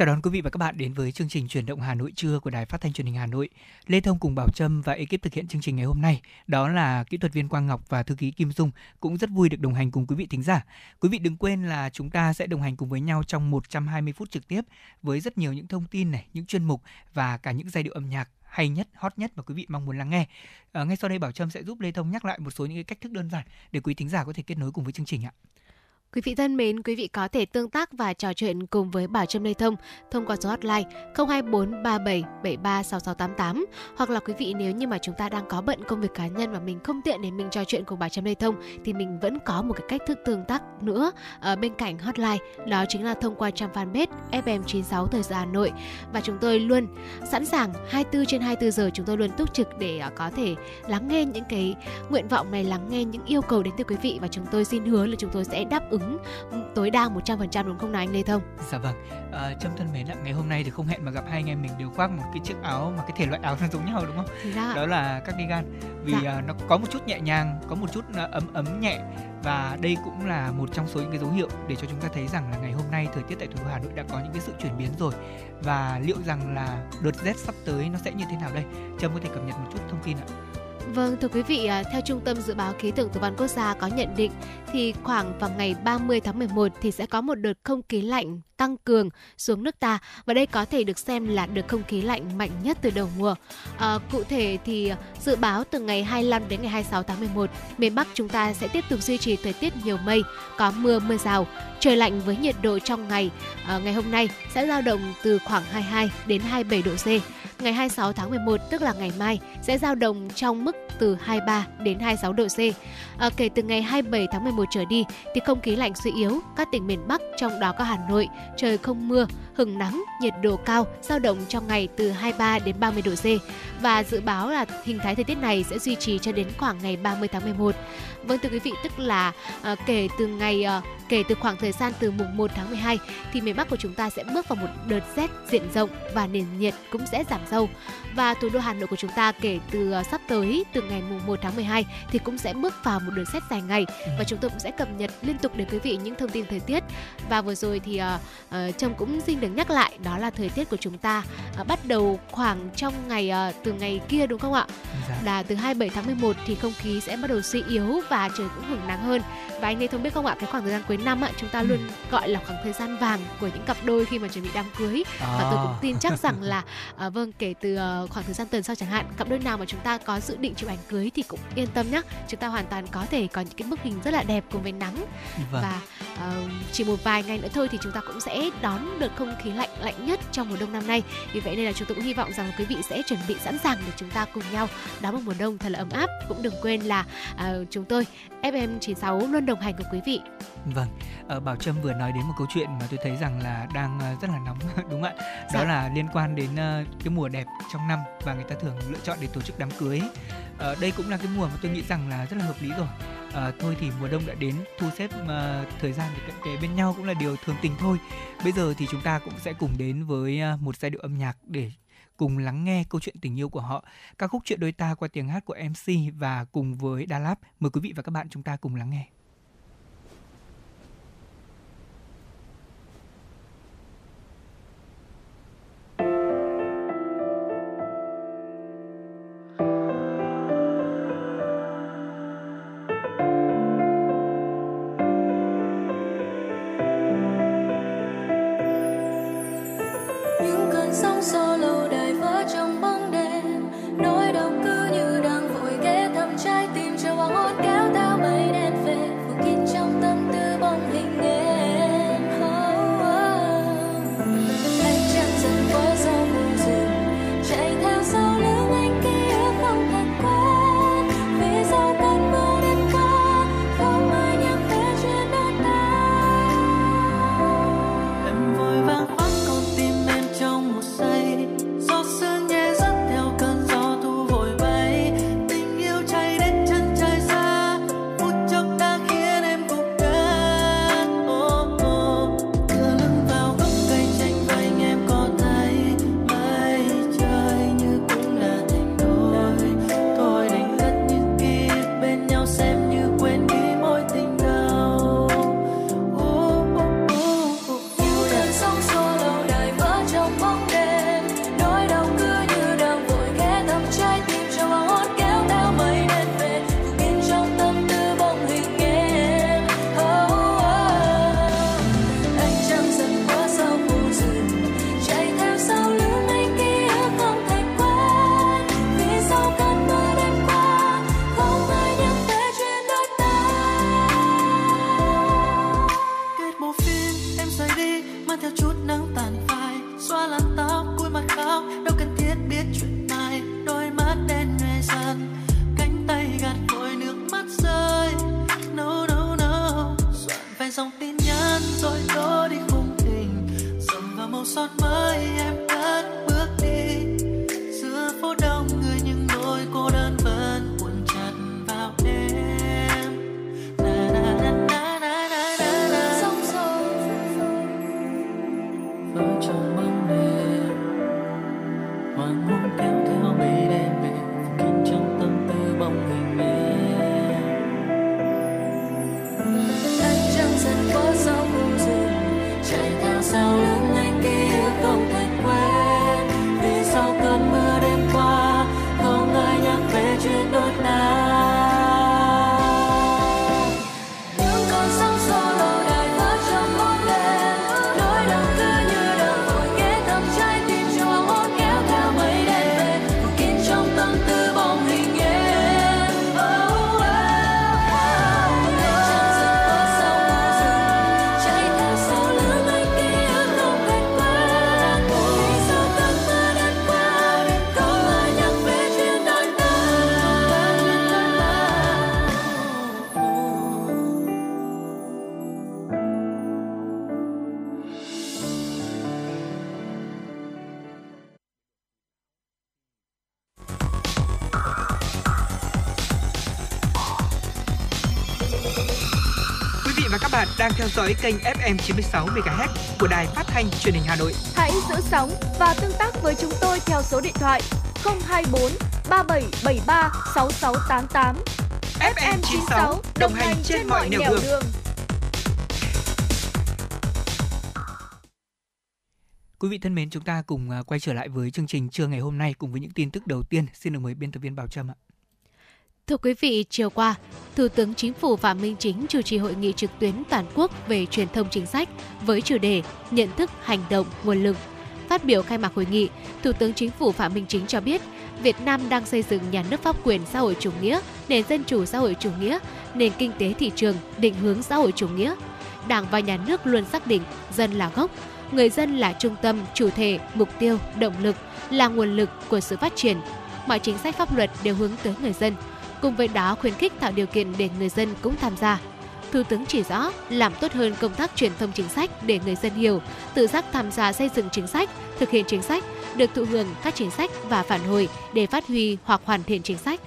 Chào đón quý vị và các bạn đến với chương trình Chuyển động Hà Nội trưa của Đài Phát thanh Truyền hình Hà Nội. Lê Thông cùng Bảo Trâm và ekip thực hiện chương trình ngày hôm nay, đó là kỹ thuật viên Quang Ngọc và thư ký Kim Dung cũng rất vui được đồng hành cùng quý vị thính giả. Quý vị đừng quên là chúng ta sẽ đồng hành cùng với nhau trong 120 phút trực tiếp với rất nhiều những thông tin này, những chuyên mục và cả những giai điệu âm nhạc hay nhất, hot nhất mà quý vị mong muốn lắng nghe. À, ngay sau đây Bảo Trâm sẽ giúp Lê Thông nhắc lại một số những cái cách thức đơn giản để quý thính giả có thể kết nối cùng với chương trình ạ. Quý vị thân mến, quý vị có thể tương tác và trò chuyện cùng với Bảo Trâm Lê Thông thông qua số hotline 024 37 73 6688 hoặc là quý vị nếu như mà chúng ta đang có bận công việc cá nhân và mình không tiện để mình trò chuyện cùng Bảo Trâm Lê Thông thì mình vẫn có một cái cách thức tương tác nữa. Ở bên cạnh hotline đó chính là thông qua trang fanpage FM96 Thời Gian Hà Nội. Và chúng tôi luôn sẵn sàng 24 trên 24 giờ chúng tôi luôn túc trực để ờ, có thể lắng nghe những cái nguyện vọng này lắng nghe những yêu cầu đến từ quý vị. Và chúng tôi xin hứa là chúng tôi sẽ đáp ứng tối đa 100% đúng không nào anh Lê Thông? Dạ vâng. À, Trâm thân mến ạ, ngày hôm nay thì không hẹn mà gặp hai anh em mình đều khoác một cái chiếc áo mà cái thể loại áo nó giống nhau đúng không? Dạ. Đó là cardigan vì Dạ. à, nó có một chút nhẹ nhàng, có một chút à, ấm ấm nhẹ và đây cũng là một trong số những cái dấu hiệu để cho chúng ta thấy rằng là ngày hôm nay thời tiết tại thủ đô Hà Nội đã có những cái sự chuyển biến rồi và liệu rằng là đợt rét sắp tới nó sẽ như thế nào đây? Trâm có thể cập nhật một chút thông tin ạ. Vâng, thưa quý vị, à, theo Trung tâm Dự báo Khí tượng Thủy văn Quốc gia có nhận định thì khoảng vào ngày 30 tháng 11 thì sẽ có một đợt không khí lạnh tăng cường xuống nước ta và đây có thể được xem là đợt không khí lạnh mạnh nhất từ đầu mùa. À, cụ thể thì dự báo từ ngày 25 đến ngày 26 tháng 11, miền Bắc chúng ta sẽ tiếp tục duy trì thời tiết nhiều mây, có mưa mưa rào, trời lạnh với nhiệt độ trong ngày à, ngày hôm nay sẽ dao động từ khoảng 22 đến 27 độ C. Ngày 26 tháng 11 tức là ngày mai sẽ dao động trong mức từ 23 đến 26 độ C. À, kể từ ngày 27 tháng 11 trở đi thì không khí lạnh suy yếu, các tỉnh miền Bắc trong đó có Hà Nội, trời không mưa, hừng nắng, nhiệt độ cao, dao động trong ngày từ 23 đến 30 độ C. Và dự báo là hình thái thời tiết này sẽ duy trì cho đến khoảng ngày 30 tháng 11. Vâng thưa quý vị, tức là à, kể từ ngày à, kể từ khoảng thời gian từ mùng 1 tháng 12 thì miền Bắc của chúng ta sẽ bước vào một đợt rét diện rộng và nền nhiệt cũng sẽ giảm sâu. Và thủ đô Hà Nội của chúng ta kể từ à, sắp tới từ ngày mùng 1 tháng 12 thì cũng sẽ bước vào một đợt rét dài ngày và chúng tôi cũng sẽ cập nhật liên tục đến quý vị những thông tin thời tiết. Và vừa rồi thì uh, uh, Trâm cũng xin được nhắc lại đó là thời tiết của chúng ta uh, bắt đầu khoảng trong ngày uh, từ ngày kia đúng không ạ? Dạ. Là từ 27 tháng 11 thì không khí sẽ bắt đầu suy yếu và trời cũng hưởng nắng hơn. Và anh Lê Thông biết không ạ, cái khoảng thời gian cuối năm ạ, chúng ta luôn gọi là khoảng thời gian vàng của những cặp đôi khi mà chuẩn bị đám cưới. Và tôi cũng À. tin chắc rằng là à, vâng kể từ khoảng thời gian tuần sau chẳng hạn, cặp đôi nào mà chúng ta có dự định chụp ảnh cưới thì cũng yên tâm nhé. Chúng ta hoàn toàn có thể có những cái bức hình rất là đẹp cùng với nắng Vâng. và ờ, chỉ một vài ngày nữa thôi thì chúng ta cũng sẽ đón được không khí lạnh lạnh nhất trong mùa đông năm nay. Vì vậy nên là chúng tôi cũng hy vọng rằng quý vị sẽ chuẩn bị sẵn sàng để chúng ta cùng nhau đón một mùa đông thật là ấm áp. Cũng đừng quên là ờ, chúng tôi FM96 luôn đồng hành cùng quý vị. Vâng, ờ, Bảo Trâm vừa nói đến một câu chuyện mà tôi thấy rằng là đang rất là nóng đúng không ạ? Đó Dạ. là liên quan đến cái mùa đẹp trong năm và người ta thường lựa chọn để tổ chức đám cưới. à, đây cũng là cái mùa mà tôi nghĩ rằng là rất là hợp lý rồi. à, thôi thì mùa đông đã đến, thu xếp ờ, thời gian để cận kề bên nhau cũng là điều thường tình thôi. Bây giờ thì chúng ta cũng sẽ cùng đến với ờ, một giai điệu âm nhạc để cùng lắng nghe câu chuyện tình yêu của họ. Ca khúc Chuyện đôi ta qua tiếng hát của MC và cùng với Đà Lạt. Mời quý vị và các bạn chúng ta cùng lắng nghe. Các bạn đang theo dõi kênh FM 96 MHz của đài phát thanh truyền hình Hà Nội. Hãy giữ sóng và tương tác với chúng tôi theo số điện thoại 024 3773 6688. FM 96 đồng hành trên mọi nẻo đường. Quý vị thân mến, chúng ta cùng à, quay trở lại với chương trình trưa ngày hôm nay cùng với những tin tức đầu tiên. Xin được mời biên tập viên Bảo Trâm ạ. Thưa quý vị, chiều qua, Thủ tướng Chính phủ Phạm Minh Chính chủ trì hội nghị trực tuyến toàn quốc về truyền thông chính sách với chủ đề Nhận thức, hành động, nguồn lực. Phát biểu khai mạc hội nghị, Thủ tướng Chính phủ Phạm Minh Chính cho biết, Việt Nam đang xây dựng nhà nước pháp quyền xã hội chủ nghĩa, nền dân chủ xã hội chủ nghĩa, nền kinh tế thị trường, định hướng xã hội chủ nghĩa. Đảng và nhà nước luôn xác định dân là gốc, người dân là trung tâm, chủ thể, mục tiêu, động lực, là nguồn lực của sự phát triển. Mọi chính sách pháp luật đều hướng tới người dân, cùng với đó khuyến khích tạo điều kiện để người dân cũng tham gia. Thủ tướng chỉ rõ làm tốt hơn công tác truyền thông chính sách để người dân hiểu, tự giác tham gia xây dựng chính sách, thực hiện chính sách, được thụ hưởng các chính sách và phản hồi để phát huy hoặc hoàn thiện chính sách.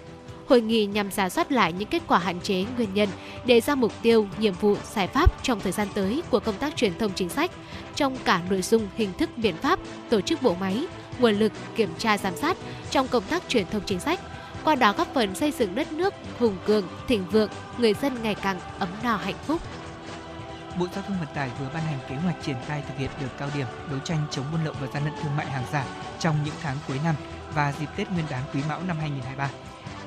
Hội nghị nhằm giả soát lại những kết quả hạn chế, nguyên nhân, đề ra mục tiêu, nhiệm vụ, giải pháp trong thời gian tới của công tác truyền thông chính sách trong cả nội dung, hình thức, biện pháp, tổ chức bộ máy, nguồn lực, kiểm tra giám sát trong công tác truyền thông chính sách, qua đó góp phần xây dựng đất nước hùng cường, thịnh vượng, người dân ngày càng ấm no hạnh phúc. Bộ Giao thông Vận tải vừa ban hành kế hoạch triển khai thực hiện đợt cao điểm đấu tranh chống buôn lậu và gian lận thương mại hàng giả trong những tháng cuối năm và dịp Tết Nguyên đán Quý Mão năm 2023.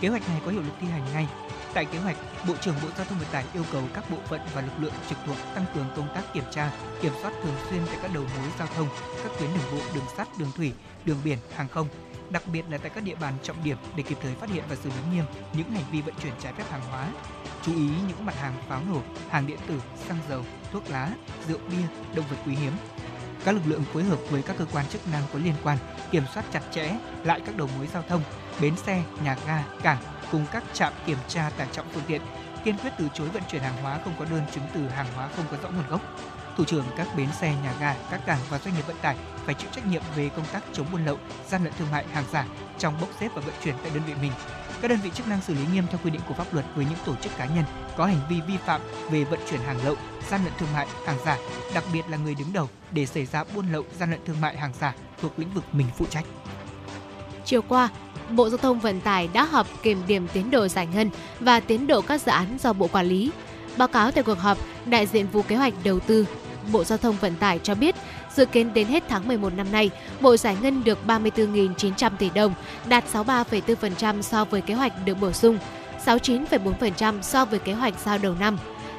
Kế hoạch này có hiệu lực thi hành ngay. Tại kế hoạch, Bộ trưởng Bộ Giao thông Vận tải yêu cầu các bộ phận và lực lượng trực thuộc tăng cường công tác kiểm tra, kiểm soát thường xuyên tại các đầu mối giao thông, các tuyến đường bộ, đường sắt, đường thủy, đường biển, hàng không, đặc biệt là tại các địa bàn trọng điểm để kịp thời phát hiện và xử lý nghiêm những hành vi vận chuyển trái phép hàng hóa. Chú ý những mặt hàng pháo nổ, hàng điện tử, xăng dầu, thuốc lá, rượu bia, động vật quý hiếm. Các lực lượng phối hợp với các cơ quan chức năng có liên quan kiểm soát chặt chẽ lại các đầu mối giao thông, bến xe, nhà ga, cảng cùng các trạm kiểm tra tải trọng phương tiện, kiên quyết từ chối vận chuyển hàng hóa không có đơn chứng từ hàng hóa không có rõ nguồn gốc. Thủ trưởng các bến xe, nhà ga, các cảng và doanh nghiệp vận tải phải chịu trách nhiệm về công tác chống buôn lậu, gian lận thương mại hàng giả trong bốc xếp và vận chuyển tại đơn vị mình. Các đơn vị chức năng xử lý nghiêm theo quy định của pháp luật với những tổ chức cá nhân có hành vi vi phạm về vận chuyển hàng lậu, gian lận thương mại, hàng giả, đặc biệt là người đứng đầu để xảy ra buôn lậu, gian lận thương mại hàng giả thuộc lĩnh vực mình phụ trách. Chiều qua, Bộ Giao thông Vận tải đã họp kiểm điểm tiến độ giải ngân và tiến độ các dự án do Bộ quản lý. Báo cáo tại cuộc họp, đại diện vụ kế hoạch đầu tư Bộ Giao thông Vận tải cho biết, dự kiến đến hết tháng 11 năm nay, Bộ giải ngân được 34.900 tỷ đồng, đạt 63,4% so với kế hoạch được bổ sung, 69,4% so với kế hoạch giao đầu năm.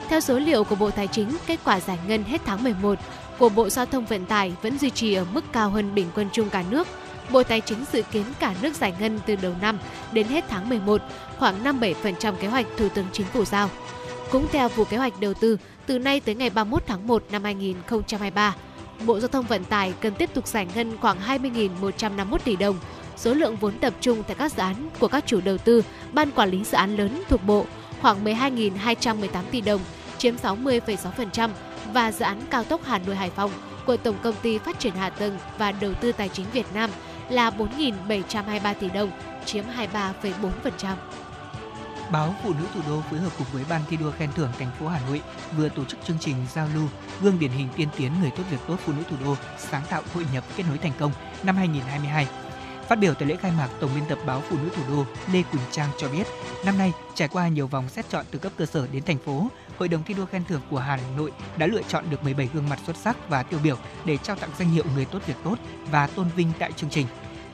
Theo số liệu của Bộ Tài chính, kết quả giải ngân hết tháng 11 của Bộ Giao thông Vận tải vẫn duy trì ở mức cao hơn bình quân chung cả nước. Bộ Tài chính dự kiến cả nước giải ngân từ đầu năm đến hết tháng 11 khoảng 57% kế hoạch Thủ tướng Chính phủ giao. Cũng theo vụ kế hoạch đầu tư, từ nay tới ngày 31 tháng 1 năm 2023, Bộ Giao thông Vận tải cần tiếp tục giải ngân khoảng 20.151 tỷ đồng. Số lượng vốn tập trung tại các dự án của các chủ đầu tư, ban quản lý dự án lớn thuộc Bộ khoảng 12.218 tỷ đồng, chiếm 60,6%, và dự án cao tốc Hà Nội Hải Phòng của Tổng công ty Phát triển Hạ tầng và Đầu tư Tài chính Việt Nam là 4.723 tỷ đồng, chiếm 23,4%. Báo Phụ nữ Thủ đô phối hợp cùng với Ban thi đua khen thưởng thành phố Hà Nội vừa tổ chức chương trình giao lưu gương điển hình tiên tiến người tốt việc tốt phụ nữ thủ đô sáng tạo hội nhập kết nối thành công năm 2022. Phát biểu tại lễ khai mạc, Tổng biên tập báo Phụ nữ Thủ đô Lê Quỳnh Trang cho biết, năm nay trải qua nhiều vòng xét chọn từ cấp cơ sở đến thành phố, Hội đồng thi đua khen thưởng của Hà Nội đã lựa chọn được 17 gương mặt xuất sắc và tiêu biểu để trao tặng danh hiệu người tốt việc tốt và tôn vinh tại chương trình.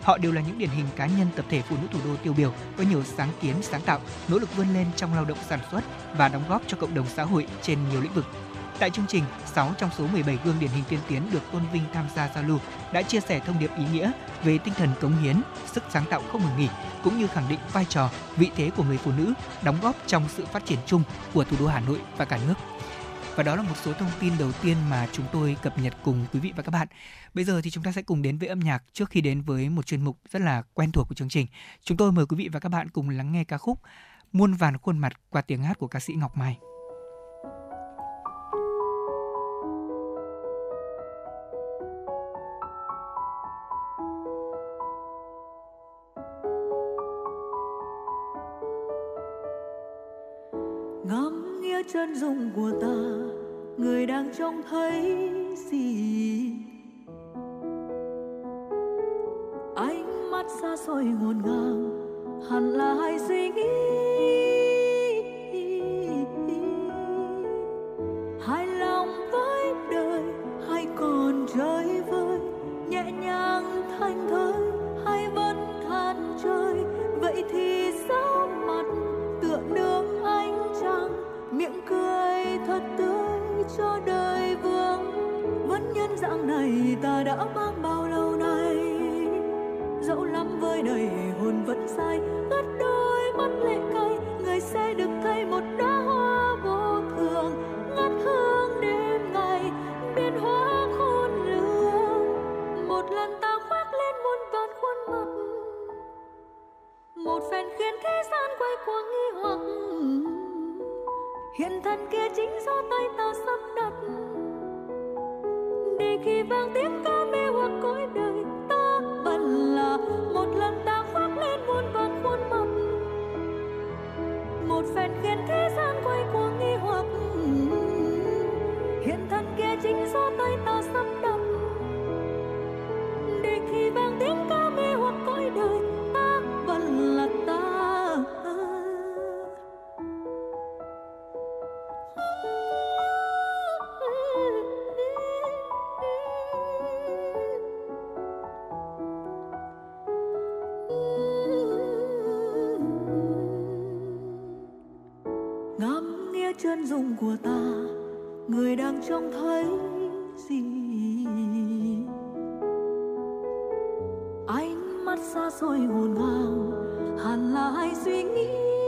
Họ đều là những điển hình cá nhân tập thể phụ nữ thủ đô tiêu biểu có nhiều sáng kiến, sáng tạo, nỗ lực vươn lên trong lao động sản xuất và đóng góp cho cộng đồng xã hội trên nhiều lĩnh vực. Tại chương trình, 6 trong số 17 gương điển hình tiên tiến được tôn vinh tham gia giao lưu đã chia sẻ thông điệp ý nghĩa về tinh thần cống hiến, sức sáng tạo không ngừng nghỉ cũng như khẳng định vai trò, vị thế của người phụ nữ đóng góp trong sự phát triển chung của thủ đô Hà Nội và cả nước. Và đó là một số thông tin đầu tiên mà chúng tôi cập nhật cùng quý vị và các bạn. Bây giờ thì chúng ta sẽ cùng đến với âm nhạc trước khi đến với một chuyên mục rất là quen thuộc của chương trình. Chúng tôi mời quý vị và các bạn cùng lắng nghe ca khúc Muôn vàn khuôn mặt qua tiếng hát của ca sĩ Ngọc Mai. Chân dung của ta, người đang trông thấy gì? Ánh mắt xa xôi ngổn ngang, hẳn là hai suy nghĩ. Ta đã mang bao lâu nay? Dẫu lắm với đời, hồn vẫn say, ngất đôi mắt lệ cay. Người sẽ được thấy một đóa hoa vô thường, ngát hương đêm ngày, biến hóa khôn lường. Một lần ta khoác lên muôn vàn khuôn mặt, một phen khiến thế gian quay cuồng nghi hoặc. Hiện thân kia chính do tay ta sắp đặt để khi vang tiếng ca mê hoặc cõi đời ta bận là một lần ta khoác lên muôn vàn khuôn mặt một phen khiến thế gian quay cuồng nghi hoặc, hiện thân kia chính do tay ta sắp đặt. Để khi vang tiếng ca mê hoặc cõi đời chân dung của ta, người đang trông thấy gì? Ánh mắt xa xôi ngổn ngang hẳn là ai suy nghĩ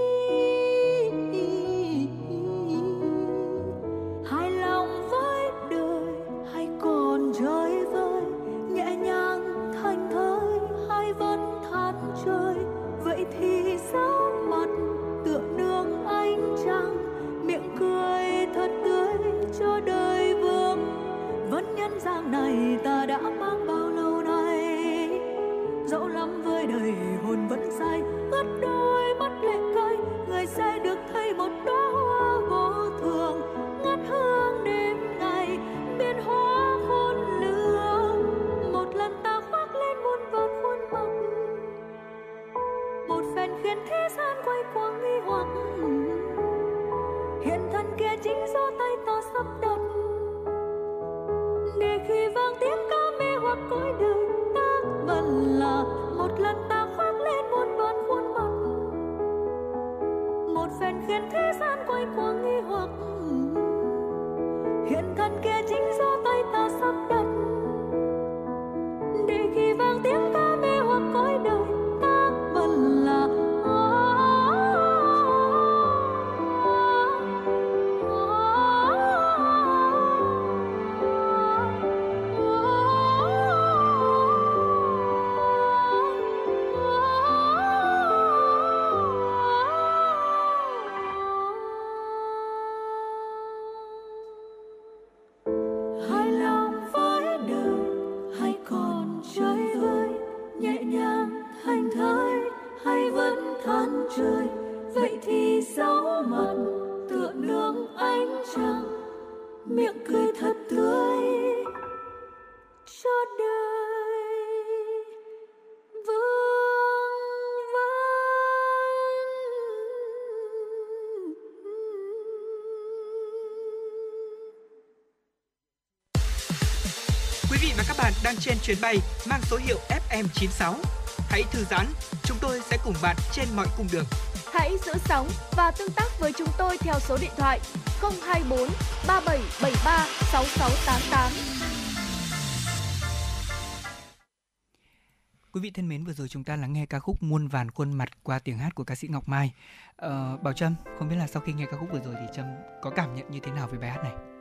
trên chuyến bay mang số hiệu FM96. Hãy thư giãn, chúng tôi sẽ cùng bạn trên mọi cung đường. Hãy giữ sóng và tương tác với chúng tôi theo số điện thoại 024 3773 6688. Quý vị thân mến, vừa rồi chúng ta lắng nghe ca khúc Muôn vàn khuôn mặt qua tiếng hát của ca sĩ Ngọc Mai. Ờ, Bảo Trâm, không biết là sau khi nghe ca khúc vừa rồi thì Trâm có cảm nhận như thế nào về bài hát này?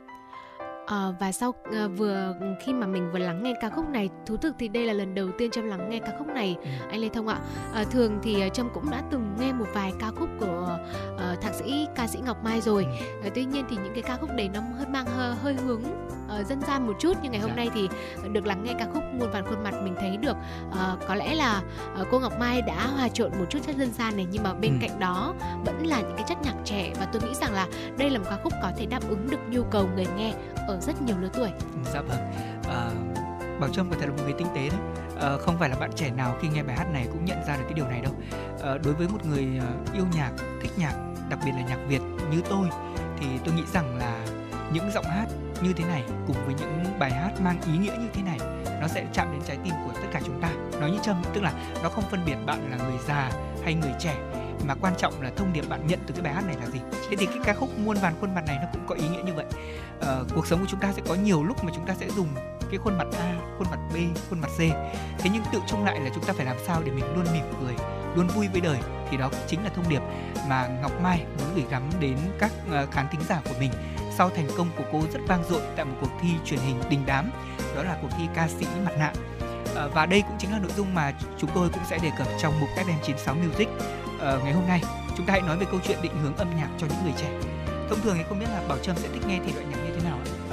Ờ, và sau ờ, vừa khi mà mình vừa lắng nghe ca khúc này thú thực thì đây là lần đầu tiên trâm lắng nghe ca khúc này Ừ. anh lê thông ạ Ờ, thường thì trâm cũng đã từng nghe một vài ca khúc của ờ, thạc sĩ ca sĩ ngọc mai rồi Ừ. Ờ, tuy nhiên thì những cái ca khúc đấy nó hơi mang hơi, hơi hướng ờ, dân gian một chút nhưng ngày hôm Dạ. nay thì được lắng nghe ca khúc muôn vàn khuôn mặt mình thấy được ờ, có lẽ là ờ, cô ngọc mai đã hòa trộn một chút chất dân gian này nhưng mà bên Ừ. cạnh đó vẫn là những cái chất nhạc trẻ và tôi nghĩ rằng là đây là một ca khúc có thể đáp ứng được nhu cầu người nghe ở rất nhiều lứa tuổi Dạ vâng. Ờ, Bảo Trâm có thể là một người tinh tế đấy. Ờ, không phải là bạn trẻ nào khi nghe bài hát này cũng nhận ra được cái điều này đâu. Ờ, đối với một người yêu nhạc, thích nhạc, đặc biệt là nhạc Việt như tôi thì tôi nghĩ rằng là những giọng hát như thế này cùng với những bài hát mang ý nghĩa như thế này nó sẽ chạm đến trái tim của tất cả chúng ta. Nói như Trâm tức là nó không phân biệt bạn là người già hay người trẻ mà quan trọng là thông điệp bạn nhận từ cái bài hát này là gì. Thế thì cái ca khúc muôn vàn khuôn mặt này nó cũng có ý nghĩa như vậy. Ờ, cuộc sống của chúng ta sẽ có nhiều lúc mà chúng ta sẽ dùng cái khuôn mặt A, khuôn mặt B, khuôn mặt C. Thế nhưng tự chung lại là chúng ta phải làm sao để mình luôn mỉm cười, luôn vui với đời thì đó chính là thông điệp mà Ngọc Mai muốn gửi gắm đến các ờ, khán thính giả của mình sau thành công của cô rất vang dội tại một cuộc thi truyền hình đình đám, đó là cuộc thi ca sĩ mặt nạ. Ờ, và đây cũng chính là nội dung mà chúng tôi cũng sẽ đề cập trong mục FM96 Music ờ, ngày hôm nay. Chúng ta hãy nói về câu chuyện định hướng âm nhạc cho những người trẻ. Thông thường thì không biết là Bảo Trâm sẽ thích nghe thể loại nhạc như thế nào ạ?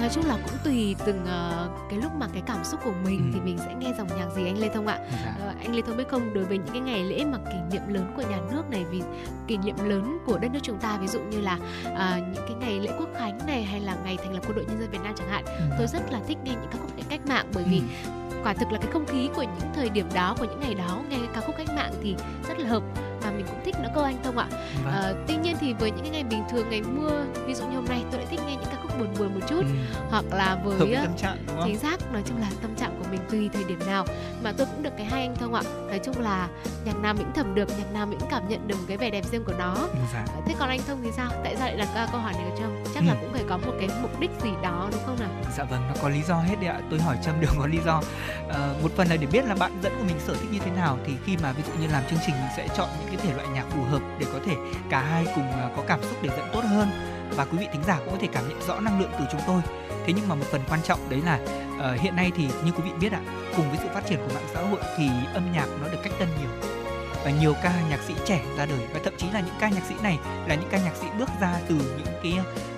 Nói chung là cũng tùy từng ờ, cái lúc mà cái cảm xúc của mình Ừ. thì mình sẽ nghe dòng nhạc gì anh lê thông ạ Dạ. Ờ, anh lê thông biết không đối với những cái ngày lễ mà kỷ niệm lớn của nhà nước này vì kỷ niệm lớn của đất nước chúng ta ví dụ như là à, những cái ngày lễ quốc khánh này hay là ngày thành lập quân đội nhân dân việt nam chẳng hạn tôi rất là thích nghe những ca khúc cách mạng bởi vì Ừ. quả thực là cái không khí của những thời điểm đó của những ngày đó nghe ca khúc cách mạng thì rất là hợp và mình cũng thích nữa cơ anh thông ạ Vâng. Ờ, tuy nhiên thì với những cái ngày bình thường ngày mưa ví dụ như hôm nay tôi lại thích nghe những ca khúc buồn buồn một chút Ừ. hoặc là với với ờ, tâm trạng đúng không? chính xác nói chung là tâm trạng của mình tùy thời điểm nào mà tôi cũng được cái hay anh thông ạ nói chung là nhạc nào mình thẩm được nhạc nào mình cảm nhận được cái vẻ đẹp riêng của nó Dạ. thế còn anh thông thì sao tại sao lại đặt ra câu hỏi này cho trâm chắc là Ừ. cũng phải có một cái mục đích gì đó đúng không nào Dạ vâng, nó có lý do hết đấy ạ. Tôi hỏi Trâm đều có lý do. Ờ, một phần là để biết là bạn dẫn của mình sở thích như thế nào thì khi mà ví dụ như làm chương trình mình sẽ chọn những cái thể loại nhạc phù hợp để có thể cả hai cùng ờ, có cảm xúc để dẫn tốt hơn và quý vị thính giả cũng có thể cảm nhận rõ năng lượng từ chúng tôi. Thế nhưng mà một phần quan trọng đấy là uh, hiện nay thì như quý vị biết ạ, cùng với sự phát triển của mạng xã hội thì âm nhạc nó được cách tân nhiều và nhiều ca nhạc sĩ trẻ ra đời và thậm chí là những ca nhạc sĩ này là những ca nhạc sĩ bước ra từ những cái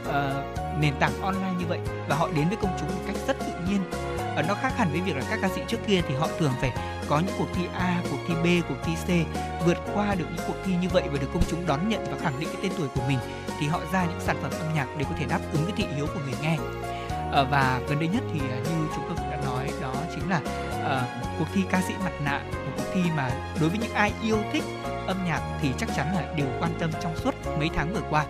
uh, nền tảng online như vậy và họ đến với công chúng một cách rất tự nhiên. Uh, nó khác hẳn với việc là các ca sĩ trước kia thì họ thường phải có những cuộc thi A, cuộc thi B, cuộc thi C vượt qua được những cuộc thi như vậy và được công chúng đón nhận và khẳng định cái tên tuổi của mình thì họ ra những sản phẩm âm nhạc để có thể đáp ứng cái thị hiếu của người nghe. Ờ, và gần đây nhất thì à, như chúng tôi cũng đã nói đó chính là uh, cuộc thi ca sĩ mặt nạ một cuộc thi mà đối với những ai yêu thích âm nhạc thì chắc chắn là đều quan tâm trong suốt mấy tháng vừa qua.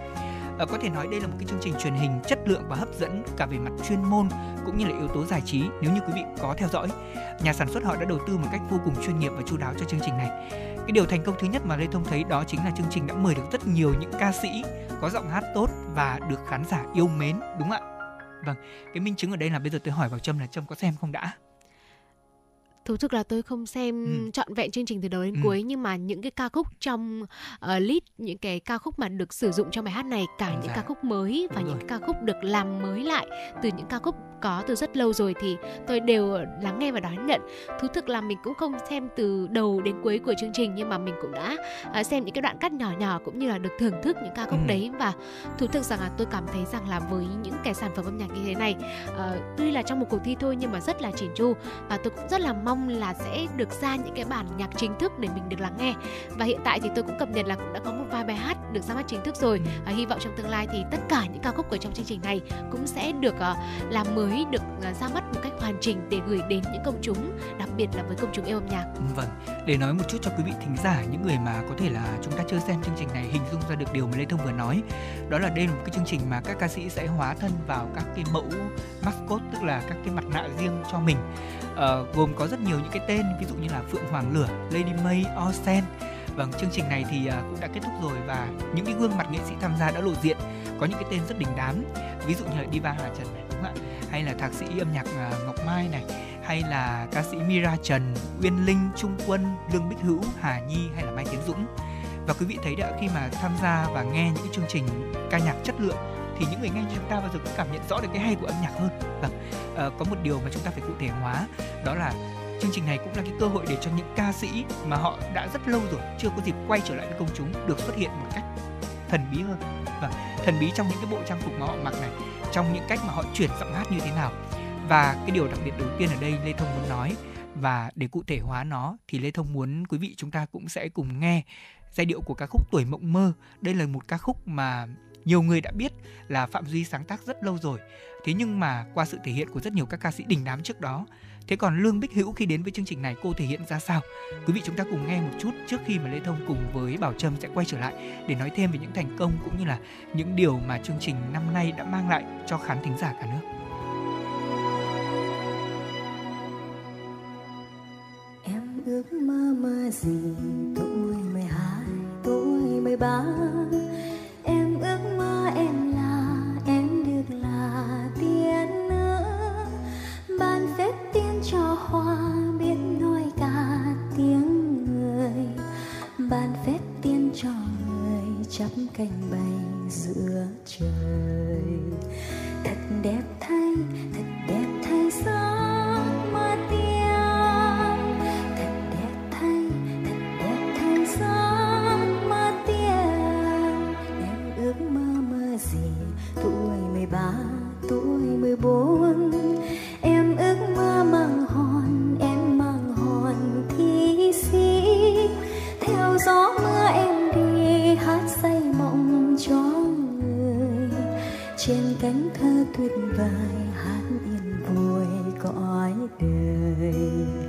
Ờ, có thể nói đây là một cái chương trình truyền hình chất lượng và hấp dẫn cả về mặt chuyên môn cũng như là yếu tố giải trí, nếu như quý vị có theo dõi. Nhà sản xuất họ đã đầu tư một cách vô cùng chuyên nghiệp và chu đáo cho chương trình này. Cái điều thành công thứ nhất mà lê thông thấy đó chính là chương trình đã mời được rất nhiều những ca sĩ có giọng hát tốt và được khán giả yêu mến, đúng không ạ? Vâng cái minh chứng ở đây là bây giờ tôi hỏi vào trâm là trâm có xem không đã? Thú thực là tôi không xem Ừ. trọn vẹn chương trình từ đầu đến Ừ. cuối nhưng mà những cái ca khúc trong uh, list những cái ca khúc mà được sử dụng trong bài hát này cả những Dạ. ca khúc mới và Đúng những rồi. ca khúc được làm mới lại từ những ca khúc có từ rất lâu rồi thì tôi đều lắng nghe và đón nhận thú thực là mình cũng không xem từ đầu đến cuối của chương trình nhưng mà mình cũng đã à, xem những cái đoạn cắt nhỏ nhỏ cũng như là được thưởng thức những ca khúc Ừ. đấy và thú thực rằng là tôi cảm thấy rằng là với những cái sản phẩm âm nhạc như thế này ờ, tuy là trong một cuộc thi thôi nhưng mà rất là chỉn chu và tôi cũng rất là mong là sẽ được ra những cái bản nhạc chính thức để mình được lắng nghe và hiện tại thì tôi cũng cập nhật là cũng đã có một vài bài hát được ra mắt chính thức rồi và hy vọng trong tương lai thì tất cả những ca khúc ở trong chương trình này cũng sẽ được ờ, làm mới được ờ, ra mắt một cách hoàn chỉnh để gửi đến những công chúng đặc biệt là với công chúng yêu âm nhạc Vâng, để nói một chút cho quý vị thính giả, những người mà có thể là chúng ta chưa xem chương trình này hình dung ra được điều mà Lê Thông vừa nói. Đó là đây là một cái chương trình mà các ca sĩ sẽ hóa thân vào các cái mẫu mascot, tức là các cái mặt nạ riêng cho mình uh, gồm có rất nhiều những cái tên, ví dụ như là Phượng Hoàng Lửa, Lady May, Osen. Vâng, chương trình này thì uh, cũng đã kết thúc rồi và những cái gương mặt nghệ sĩ tham gia đã lộ diện. Có những cái tên rất đình đám, ví dụ như là Diva Hà Trần này, đúng không ạ? Hay là thạc sĩ âm nhạc uh, Ngọc Mai này, hay là ca sĩ Mira Trần, Uyên Linh, Trung Quân, Lương Bích Hữu, Hà Nhi hay là Mai Tiến Dũng. Và quý vị thấy đã khi mà tham gia và nghe những cái chương trình ca nhạc chất lượng thì những người nghe chúng ta bao giờ cũng cảm nhận rõ được cái hay của âm nhạc hơn. Vâng, uh, có một điều mà chúng ta phải cụ thể hóa đó là chương trình này cũng là cái cơ hội để cho những ca sĩ mà họ đã rất lâu rồi chưa có dịp quay trở lại với công chúng được xuất hiện một cách thần bí hơn. Vâng, thần bí trong những cái bộ trang phục mà họ mặc này, trong những cách mà họ chuyển giọng hát như thế nào và cái điều đặc biệt đầu tiên ở đây Lê Thông muốn nói và để cụ thể hóa nó thì Lê Thông muốn quý vị chúng ta cũng sẽ cùng nghe giai điệu của ca khúc Tuổi Mộng Mơ. Đây là một ca khúc mà nhiều người đã biết là Phạm Duy sáng tác rất lâu rồi. Thế nhưng mà qua sự thể hiện của rất nhiều các ca sĩ đình đám trước đó, thế còn Lương Bích Hữu khi đến với chương trình này cô thể hiện ra sao? Quý vị chúng ta cùng nghe một chút trước khi mà Lê Thông cùng với Bảo Trâm sẽ quay trở lại để nói thêm về những thành công cũng như là những điều mà chương trình năm nay đã mang lại cho khán thính giả cả nước. Em ước mơ mơ gì tuổi 12, tuổi 13 chắp cánh bay giữa trời. Cánh thơ tuyệt vời hát yên vui cõi đời.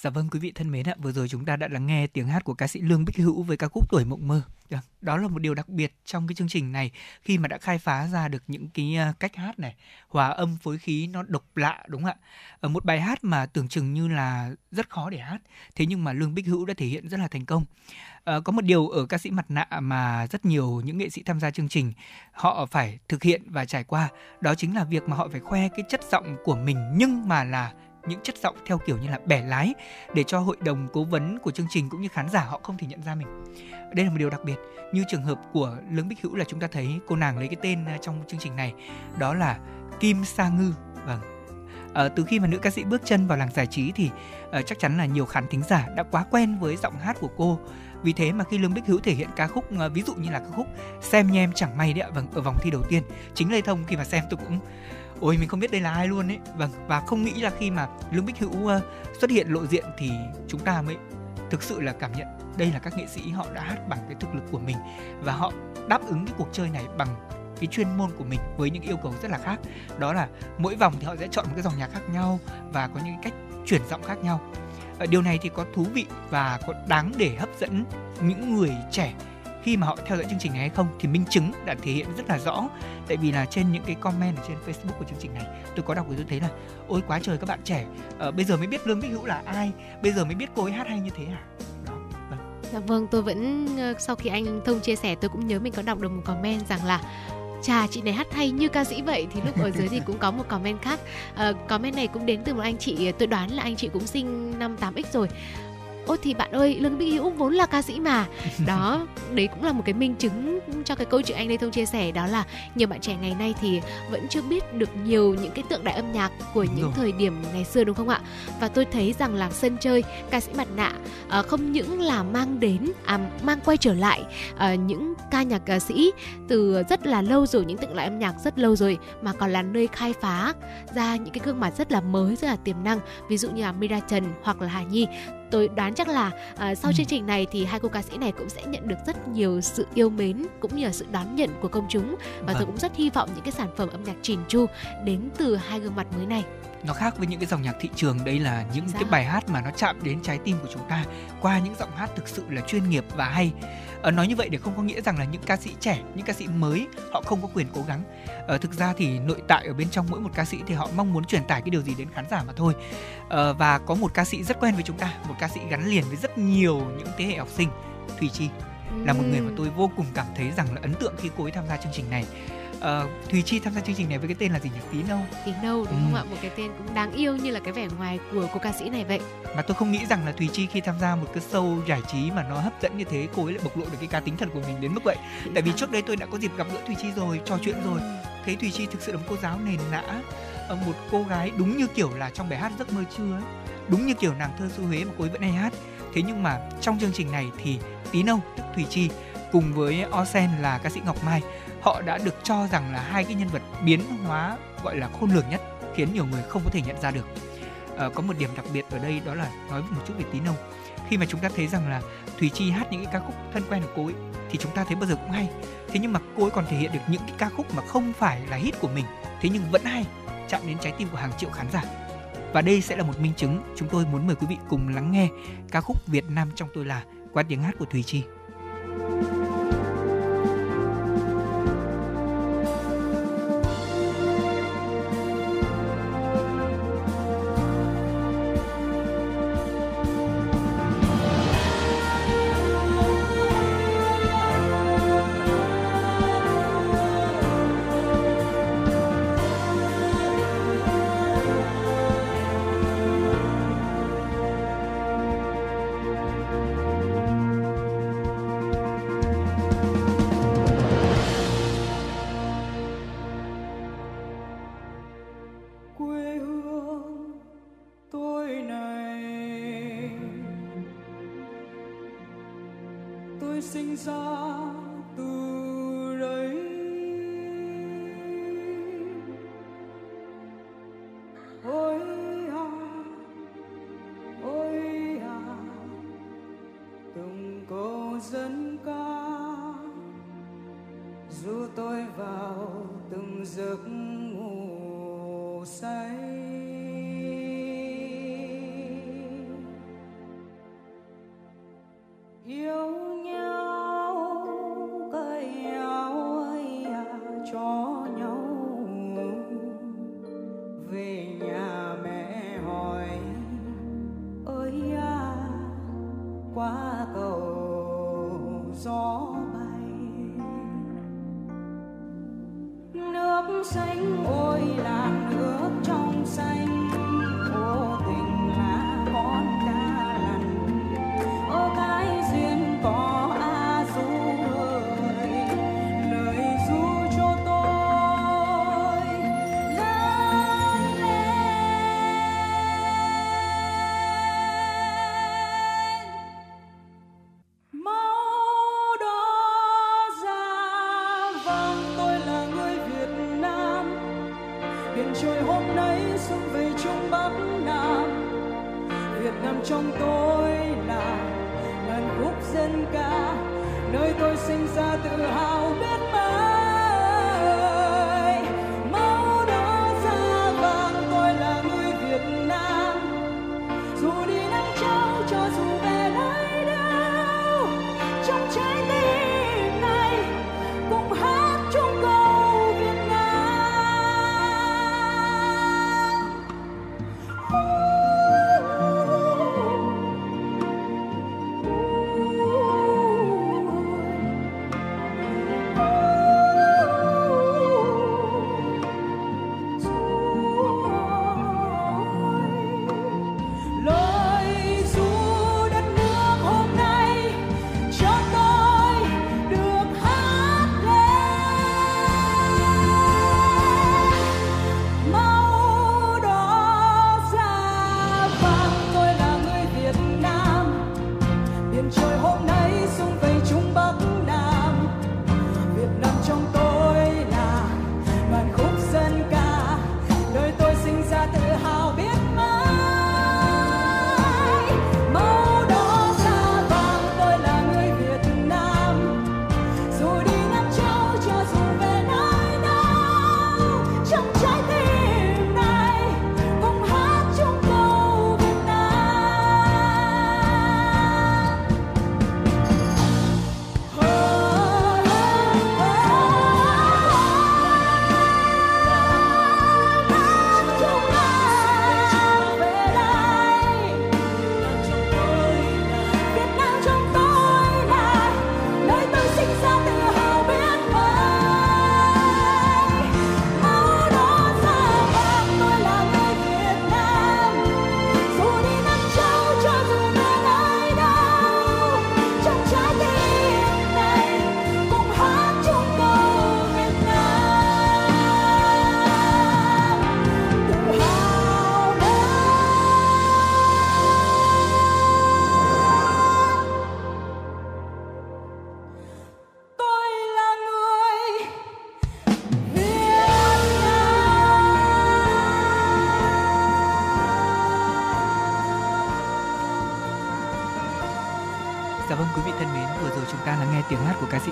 Dạ vâng quý vị thân mến ạ, vừa rồi chúng ta đã lắng nghe tiếng hát của ca sĩ Lương Bích Hữu với ca khúc Tuổi Mộng Mơ. Dạ, đó là một điều đặc biệt trong cái chương trình này khi mà đã khai phá ra được những cái à, cách hát này, hòa âm phối khí nó độc lạ đúng không ạ? Ở một bài hát mà tưởng chừng như là rất khó để hát, thế nhưng mà Lương Bích Hữu đã thể hiện rất là thành công. À, có một điều ở ca sĩ mặt nạ mà rất nhiều những nghệ sĩ tham gia chương trình họ phải thực hiện và trải qua đó chính là việc mà họ phải khoe cái chất giọng của mình nhưng mà là những chất giọng theo kiểu như là bẻ lái để cho hội đồng cố vấn của chương trình cũng như khán giả họ không thể nhận ra mình. Đây là một điều đặc biệt. Như trường hợp của lương bích hữu là chúng ta thấy cô nàng lấy cái tên ờ, trong chương trình này đó là kim sa ngư. Vâng. À, từ khi mà nữ ca sĩ bước chân vào làng giải trí thì à, chắc chắn là nhiều khán thính giả đã quá quen với giọng hát của cô. Vì thế mà khi Lương Bích Hữu thể hiện ca khúc ví dụ như là ca khúc xem nhem chẳng may đấy ạ vâng ở vòng thi đầu tiên chính Lê Thông khi mà xem tôi cũng ôi, mình không biết đây là ai luôn ấy. Vâng và không nghĩ là khi mà Lương Bích Hữu xuất hiện lộ diện thì chúng ta mới thực sự là cảm nhận đây là các nghệ sĩ họ đã hát bằng cái thực lực của mình và họ đáp ứng cái cuộc chơi này bằng cái chuyên môn của mình với những yêu cầu rất là khác. Đó là mỗi vòng thì họ sẽ chọn một cái dòng nhạc khác nhau và có những cách chuyển giọng khác nhau. Ờ, điều này thì có thú vị và có đáng để hấp dẫn những người trẻ khi mà họ theo dõi chương trình này hay không thì minh chứng đã thể hiện rất là rõ. Tại vì là trên những cái comment ở trên Facebook của chương trình này tôi có đọc thì tôi thấy là ôi quá trời các bạn trẻ à, bây giờ mới biết Lương Bích Hữu là ai bây giờ mới biết cô ấy hát hay như thế à? Đó vâng. Dạ vâng, tôi vẫn ờ, sau khi anh Thông chia sẻ tôi cũng nhớ mình có đọc được một comment rằng là Chà chị này hát hay như ca sĩ vậy. Thì lúc ở dưới thì cũng có một comment khác. Ờ, comment này cũng đến từ một anh chị ờ, tôi đoán là anh chị cũng sinh năm 8x rồi. Ôi thì bạn ơi Lương Bích Hữu vốn là ca sĩ mà. Đó đấy cũng là một cái minh chứng cho cái câu chuyện anh Lê Thông chia sẻ đó là nhiều bạn trẻ ngày nay thì vẫn chưa biết được nhiều những cái tượng đài âm nhạc của những rồi. thời điểm ngày xưa đúng không ạ? Và tôi thấy rằng là sân chơi ca sĩ mặt nạ ờ, không những là mang đến à, mang quay trở lại ờ, những ca nhạc ca sĩ từ rất là lâu rồi những tượng đài âm nhạc rất lâu rồi mà còn là nơi khai phá ra những cái gương mặt rất là mới rất là tiềm năng. Ví dụ như là Mira Trần hoặc là Hà Nhi tôi đoán chắc là à, sau Ừ. chương trình này thì hai cô ca sĩ này cũng sẽ nhận được rất nhiều sự yêu mến cũng như là sự đón nhận của công chúng và tôi Vâng. cũng rất hy vọng những cái sản phẩm âm nhạc chỉn chu đến từ hai gương mặt mới này nó khác với những cái dòng nhạc thị trường đây là những Chính cái bài hát mà nó chạm đến trái tim của chúng ta qua những giọng hát thực sự là chuyên nghiệp và hay. Ờ, nói như vậy để không có nghĩa rằng là những ca sĩ trẻ những ca sĩ mới họ không có quyền cố gắng. Ờ, thực ra thì nội tại ở bên trong mỗi một ca sĩ thì họ mong muốn truyền tải cái điều gì đến khán giả mà thôi. Ờ, và có một ca sĩ rất quen với chúng ta một ca sĩ gắn liền với rất nhiều những thế hệ học sinh Thùy Chi là một người mà tôi vô cùng cảm thấy rằng là ấn tượng khi cô ấy tham gia chương trình này Ờ, Thùy Chi tham gia chương trình này với cái tên là gì nhỉ? Tí nâu. Tí nâu đúng Ừ. không ạ? Một cái tên cũng đáng yêu như là cái vẻ ngoài của cô ca sĩ này vậy. Mà tôi không nghĩ rằng là Thùy Chi khi tham gia một cái show giải trí mà nó hấp dẫn như thế cô ấy lại bộc lộ được cái cá tính thật của mình đến mức vậy. Tại vì trước đây tôi đã có dịp gặp gỡ Thùy Chi rồi trò chuyện rồi. Thấy Thùy Chi thực sự là một cô giáo nền nã ờ, một cô gái đúng như kiểu là trong bài hát giấc mơ trưa ấy đúng như kiểu nàng thơ xu Huế mà cô ấy vẫn hay hát. Thế nhưng mà trong chương trình này thì Tí Nâu tức Thùy Chi cùng với Osen là ca sĩ Ngọc Mai họ đã được cho rằng là hai cái nhân vật biến hóa gọi là khôn lường nhất khiến nhiều người không có thể nhận ra được. À, có một điểm đặc biệt ở đây đó là nói một chút về Tí Nâu khi mà chúng ta thấy rằng là Thùy Chi hát những cái ca khúc thân quen của cô ấy thì chúng ta thấy bao giờ cũng hay. Thế nhưng mà cô ấy còn thể hiện được những cái ca khúc mà không phải là hit của mình thế nhưng vẫn hay chạm đến trái tim của hàng triệu khán giả. Và đây sẽ là một minh chứng chúng tôi muốn mời quý vị cùng lắng nghe ca khúc Việt Nam trong tôi là qua tiếng hát của Thùy Chi.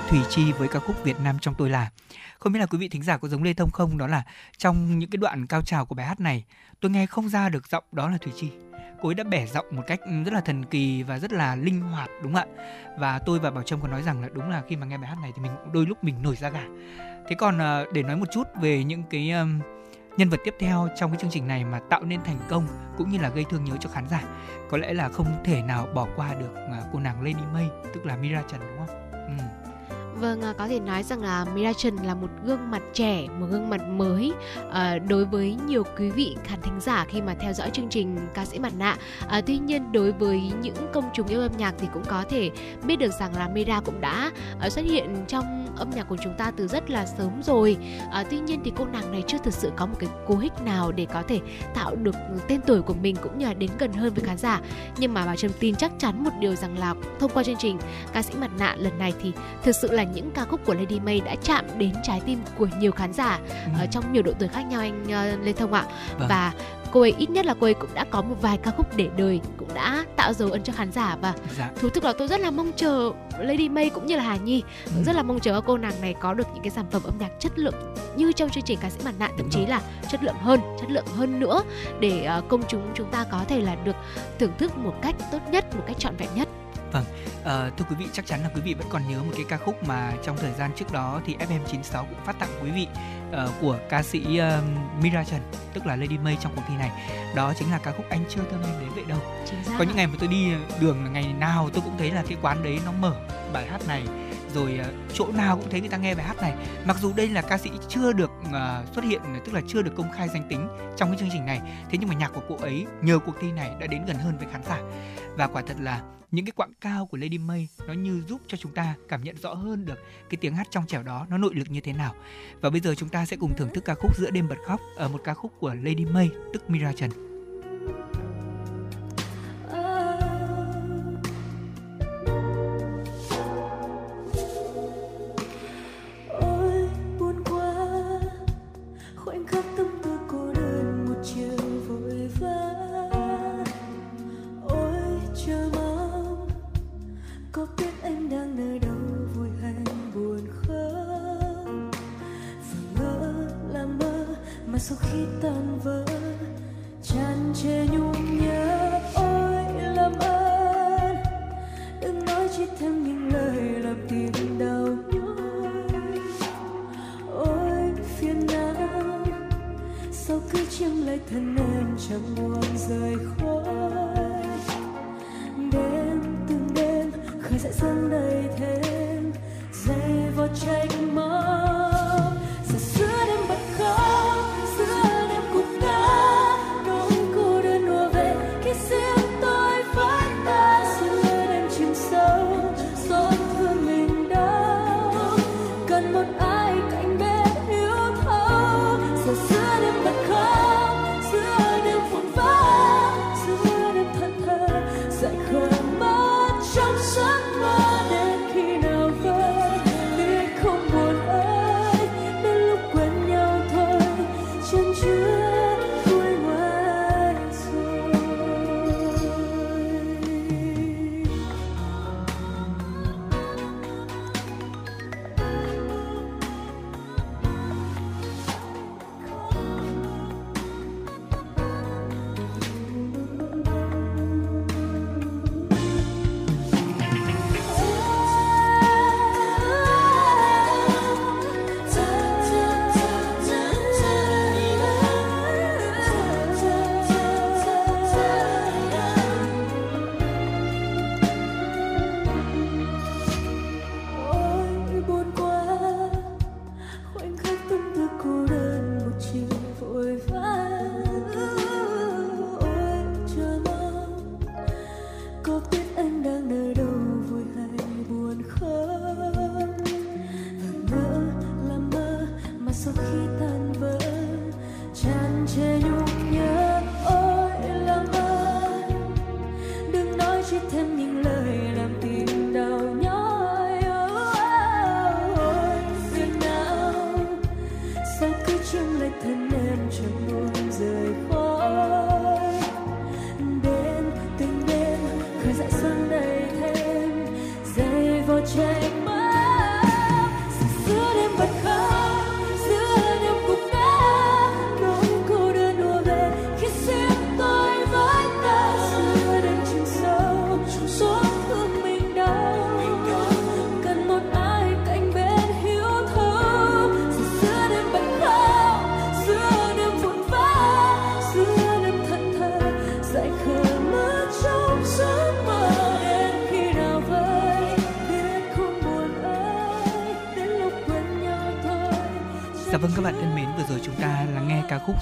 Thùy Chi với ca khúc Việt Nam trong tôi là. Không biết là quý vị thính giả có giống Lê Thông không? Đó là trong những cái đoạn cao trào của bài hát này, tôi nghe không ra được giọng đó là Thùy Chi. Cô ấy đã bẻ giọng một cách rất là thần kỳ và rất là linh hoạt đúng không ạ? Và tôi và Bảo Trâm có nói rằng là đúng là khi mà nghe bài hát này thì mình cũng đôi lúc mình nổi da gà. Thế còn ờ, để nói một chút về những cái ờ, nhân vật tiếp theo trong cái chương trình này mà tạo nên thành công cũng như là gây thương nhớ cho khán giả có lẽ là không thể nào bỏ qua được ờ, cô nàng Lady May tức là Mira Trần đúng không? Vâng, à, có thể nói rằng là Mira Trần là một gương mặt trẻ, một gương mặt mới à, đối với nhiều quý vị khán thính giả khi mà theo dõi chương trình ca sĩ mặt nạ. À, tuy nhiên đối với những công chúng yêu âm nhạc thì cũng có thể biết được rằng là Mira cũng đã à, xuất hiện trong âm nhạc của chúng ta từ rất là sớm rồi. À, tuy nhiên thì cô nàng này chưa thực sự có một cái cú hích nào để có thể tạo được tên tuổi của mình cũng như là đến gần hơn với khán giả. Nhưng mà bà Trâm tin chắc chắn một điều rằng là thông qua chương trình ca sĩ mặt nạ lần này thì thực sự là những ca khúc của Lady May đã chạm đến trái tim của nhiều khán giả ở trong nhiều độ tuổi khác nhau anh uh, Lê Thông ạ. Vâng. Và cô ấy ít nhất là cô ấy cũng đã có một vài ca khúc để đời cũng đã tạo dấu ấn cho khán giả và Dạ. thú thực là tôi rất là mong chờ Lady May cũng như là Hà Nhi Ừ. rất là mong chờ cô nàng này có được những cái sản phẩm âm nhạc chất lượng như trong chương trình ca sĩ mặt nạ thậm chí là chất lượng hơn chất lượng hơn nữa để ờ, công chúng chúng ta có thể là được thưởng thức một cách tốt nhất một cách trọn vẹn nhất Vâng, ờ, thưa quý vị chắc chắn là quý vị vẫn còn nhớ một cái ca khúc mà trong thời gian trước đó thì FM96 cũng phát tặng quý vị ờ, của ca sĩ ờ, Mira Trần, tức là Lady May trong cuộc thi này. Đó chính là ca khúc Anh chưa thơm em đến vậy đâu. Có những ngày mà tôi đi đường là ngày nào tôi cũng thấy là cái quán đấy nó mở bài hát này rồi chỗ nào cũng thấy người ta nghe bài hát này mặc dù đây là ca sĩ chưa được xuất hiện tức là chưa được công khai danh tính trong cái chương trình này thế nhưng mà nhạc của cô ấy nhờ cuộc thi này đã đến gần hơn với khán giả và quả thật là những cái quãng cao của Lady May nó như giúp cho chúng ta cảm nhận rõ hơn được cái tiếng hát trong trẻo đó nó nội lực như thế nào. Và bây giờ chúng ta sẽ cùng thưởng thức ca khúc giữa đêm bật khóc ở một ca khúc của Lady May, tức Mira Trần. ôi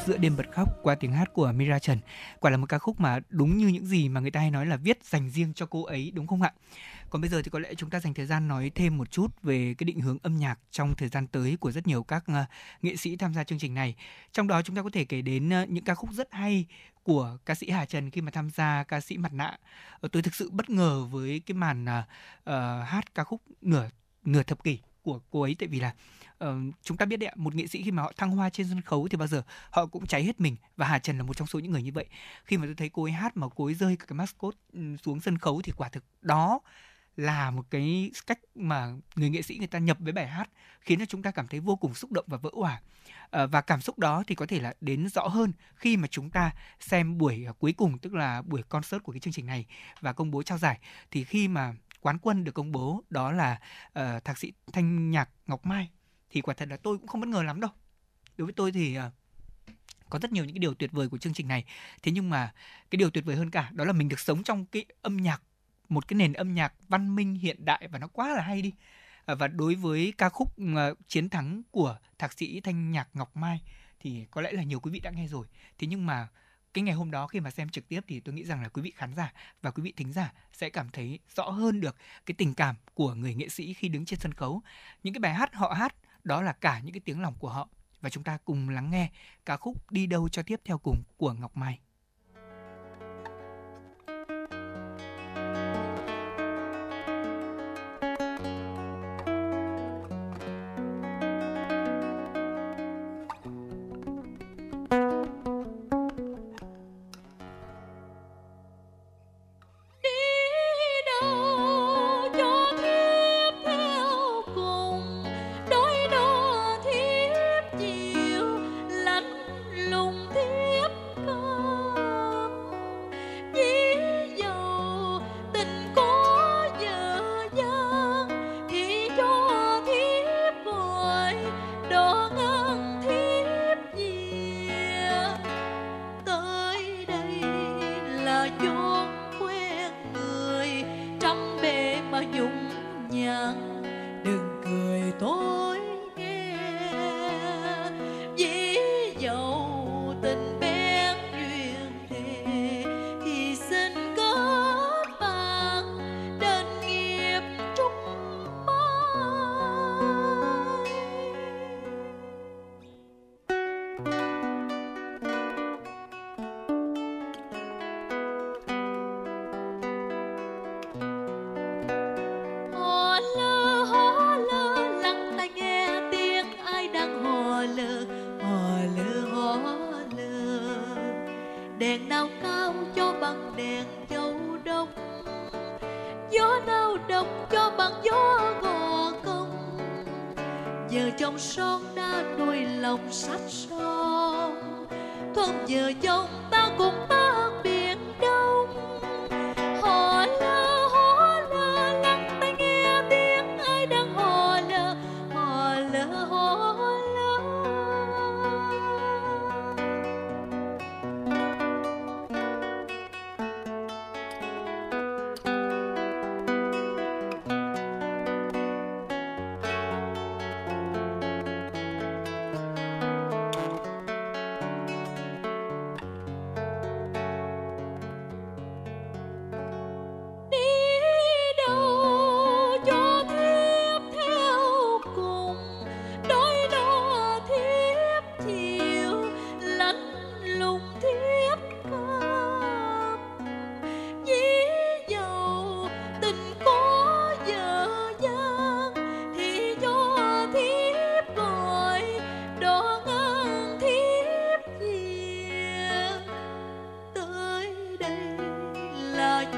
Giữa đêm bật khóc qua tiếng hát của Mira Trần. Quả là một ca khúc mà đúng như những gì mà người ta hay nói là viết dành riêng cho cô ấy đúng không ạ? Còn bây giờ thì có lẽ chúng ta dành thời gian nói thêm một chút về cái định hướng âm nhạc trong thời gian tới của rất nhiều các ờ, nghệ sĩ tham gia chương trình này. Trong đó chúng ta có thể kể đến ờ, những ca khúc rất hay của ca sĩ Hà Trần khi mà tham gia ca sĩ mặt nạ. Ờ, tôi thực sự bất ngờ với cái màn uh, hát ca khúc nửa nửa thập kỷ của cô ấy tại vì là Ờ, chúng ta biết đấy ạ, một nghệ sĩ khi mà họ thăng hoa trên sân khấu thì bao giờ họ cũng cháy hết mình và Hà Trần là một trong số những người như vậy. Khi mà tôi thấy cô ấy hát mà cô ấy rơi cái mascot ừ, xuống sân khấu thì quả thực đó là một cái cách mà người nghệ sĩ người ta nhập với bài hát khiến cho chúng ta cảm thấy vô cùng xúc động và vỡ òa. Ờ, và cảm xúc đó thì có thể là đến rõ hơn khi mà chúng ta xem buổi à, cuối cùng tức là buổi concert của cái chương trình này và công bố trao giải. Thì khi mà quán quân được công bố đó là uh, thạc sĩ thanh nhạc ngọc mai thì quả thật là tôi cũng không bất ngờ lắm đâu. Đối với tôi thì ờ, có rất nhiều những cái điều tuyệt vời của chương trình này. Thế nhưng mà cái điều tuyệt vời hơn cả đó là mình được sống trong cái âm nhạc, một cái nền âm nhạc văn minh hiện đại và nó quá là hay đi. Ờ, và đối với ca khúc ờ, chiến thắng của thạc sĩ thanh nhạc ngọc mai thì có lẽ là nhiều quý vị đã nghe rồi. Thế nhưng mà cái ngày hôm đó khi mà xem trực tiếp thì tôi nghĩ rằng là quý vị khán giả và quý vị thính giả sẽ cảm thấy rõ hơn được cái tình cảm của người nghệ sĩ khi đứng trên sân khấu. Những cái bài hát họ hát đó là cả những cái tiếng lòng của họ. Và chúng ta cùng lắng nghe ca khúc đi đâu cho tiếp theo cùng của ngọc mai.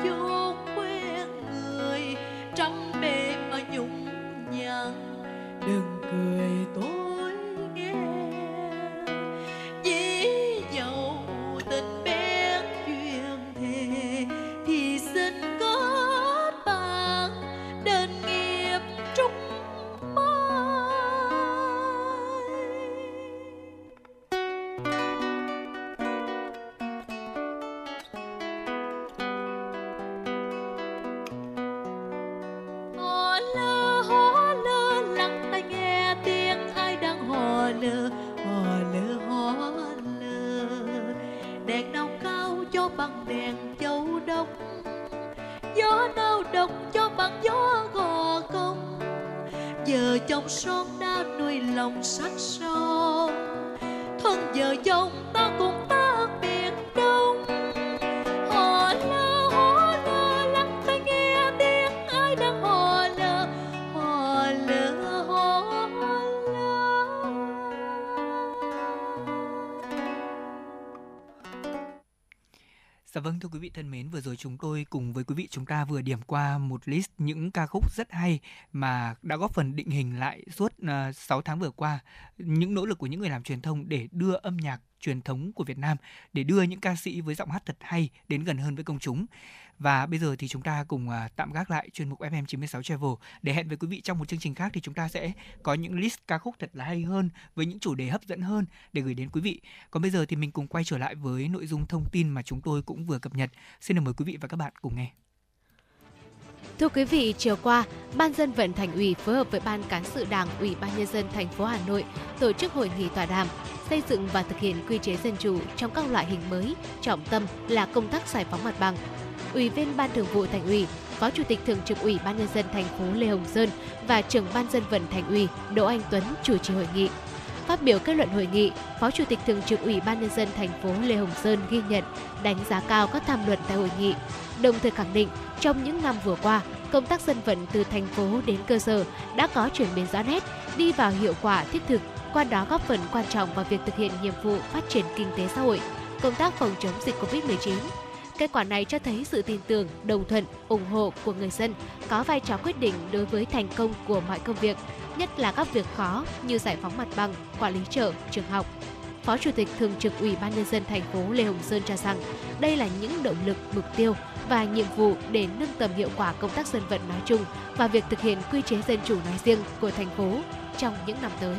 You. Thưa quý vị thân mến, vừa rồi chúng tôi cùng với quý vị chúng ta vừa điểm qua một list những ca khúc rất hay mà đã góp phần định hình lại suốt ờ, uh, 6 tháng vừa qua những nỗ lực của những người làm truyền thông để đưa âm nhạc truyền thống của Việt Nam để đưa những ca sĩ với giọng hát thật hay đến gần hơn với công chúng. Và bây giờ thì chúng ta cùng à, tạm gác lại chuyên mục FM 96 Travel để hẹn với quý vị trong một chương trình khác thì chúng ta sẽ có những list ca khúc thật là hay hơn với những chủ đề hấp dẫn hơn để gửi đến quý vị. Còn bây giờ thì mình cùng quay trở lại với nội dung thông tin mà chúng tôi cũng vừa cập nhật. Xin được mời quý vị và các bạn cùng nghe. Thưa quý vị, chiều qua, Ban dân vận Thành ủy phối hợp với Ban cán sự Đảng Ủy ban nhân dân thành phố Hà Nội tổ chức hội nghị tọa đàm xây dựng và thực hiện quy chế dân chủ trong các loại hình mới, trọng tâm là công tác giải phóng mặt bằng. Ủy viên Ban Thường vụ Thành ủy, Phó Chủ tịch Thường trực Ủy ban nhân dân thành phố Lê Hồng Sơn và trưởng Ban dân vận Thành ủy Đỗ Anh Tuấn chủ trì hội nghị. Phát biểu kết luận hội nghị, Phó Chủ tịch Thường trực Ủy ban nhân dân thành phố Lê Hồng Sơn ghi nhận, đánh giá cao các tham luận tại hội nghị, đồng thời khẳng định trong những năm vừa qua, công tác dân vận từ thành phố đến cơ sở đã có chuyển biến rõ nét, đi vào hiệu quả thiết thực, qua đó góp phần quan trọng vào việc thực hiện nhiệm vụ phát triển kinh tế xã hội, công tác phòng chống dịch Covid-19. Kết quả này cho thấy sự tin tưởng, đồng thuận, ủng hộ của người dân có vai trò quyết định đối với thành công của mọi công việc, nhất là các việc khó như giải phóng mặt bằng, quản lý chợ, trường học. Phó Chủ tịch Thường trực Ủy ban nhân dân thành phố Lê Hồng Sơn cho rằng đây là những động lực, mục tiêu và nhiệm vụ để nâng tầm hiệu quả công tác dân vận nói chung và việc thực hiện quy chế dân chủ nói riêng của thành phố trong những năm tới.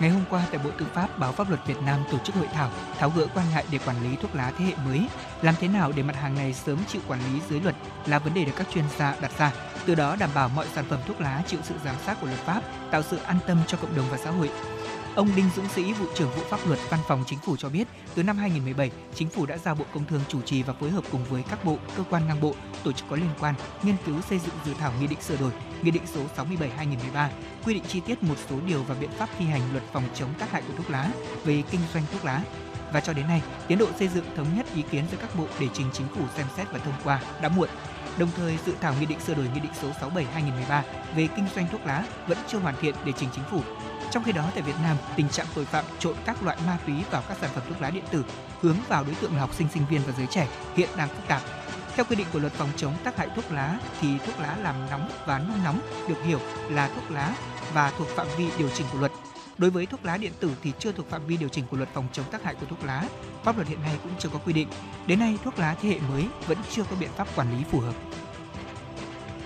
Ngày hôm qua tại Bộ Tư pháp, Báo Pháp luật Việt Nam tổ chức hội thảo tháo gỡ quan ngại để quản lý thuốc lá thế hệ mới. Làm thế nào để mặt hàng này sớm chịu quản lý dưới luật là vấn đề được các chuyên gia đặt ra. Từ đó đảm bảo mọi sản phẩm thuốc lá chịu sự giám sát của luật pháp, tạo sự an tâm cho cộng đồng và xã hội. Ông Đinh Dũng Sĩ, vụ trưởng vụ pháp luật Văn phòng Chính phủ cho biết, từ năm 2017, Chính phủ đã giao Bộ Công Thương chủ trì và phối hợp cùng với các bộ, cơ quan ngang bộ, tổ chức có liên quan nghiên cứu xây dựng dự thảo nghị định sửa đổi, nghị định số 67/2013 quy định chi tiết một số điều và biện pháp thi hành luật phòng chống tác hại của thuốc lá về kinh doanh thuốc lá. Và cho đến nay, tiến độ xây dựng thống nhất ý kiến giữa các bộ để trình chính phủ xem xét và thông qua đã muộn. Đồng thời, dự thảo nghị định sửa đổi nghị định số 67/2013 về kinh doanh thuốc lá vẫn chưa hoàn thiện để trình chính phủ. Trong khi đó, tại Việt Nam, tình trạng tội phạm trộn các loại ma túy vào các sản phẩm thuốc lá điện tử hướng vào đối tượng là học sinh, sinh viên và giới trẻ hiện đang phức tạp. Theo quy định của luật phòng chống tác hại thuốc lá thì thuốc lá làm nóng và nung nóng được hiểu là thuốc lá và thuộc phạm vi điều chỉnh của luật. Đối với thuốc lá điện tử thì chưa thuộc phạm vi điều chỉnh của luật phòng chống tác hại của thuốc lá. Pháp luật hiện nay cũng chưa có quy định. Đến nay, thuốc lá thế hệ mới vẫn chưa có biện pháp quản lý phù hợp.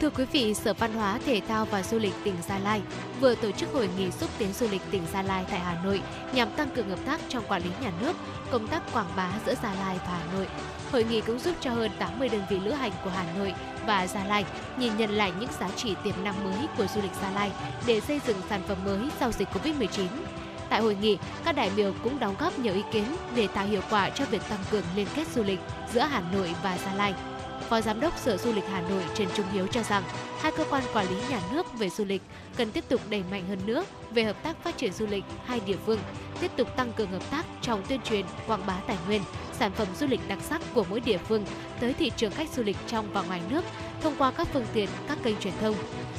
Thưa quý vị, Sở Văn hóa, Thể thao và Du lịch tỉnh Gia Lai vừa tổ chức hội nghị xúc tiến du lịch tỉnh Gia Lai tại Hà Nội nhằm tăng cường hợp tác trong quản lý nhà nước, công tác quảng bá giữa Gia Lai và Hà Nội. Hội nghị cũng giúp cho hơn 80 đơn vị lữ hành của Hà Nội và Gia Lai nhìn nhận lại những giá trị tiềm năng mới của du lịch Gia Lai để xây dựng sản phẩm mới sau dịch Covid-19. Tại hội nghị, các đại biểu cũng đóng góp nhiều ý kiến để tạo hiệu quả cho việc tăng cường liên kết du lịch giữa Hà Nội và Gia Lai. Phó Giám đốc Sở Du lịch Hà Nội Trần Trung Hiếu cho rằng hai cơ quan quản lý nhà nước về du lịch cần tiếp tục đẩy mạnh hơn nữa về hợp tác phát triển du lịch hai địa phương, tiếp tục tăng cường hợp tác trong tuyên truyền, quảng bá tài nguyên, sản phẩm du lịch đặc sắc của mỗi địa phương tới thị trường khách du lịch trong và ngoài nước thông qua các phương tiện, các kênh truyền thông.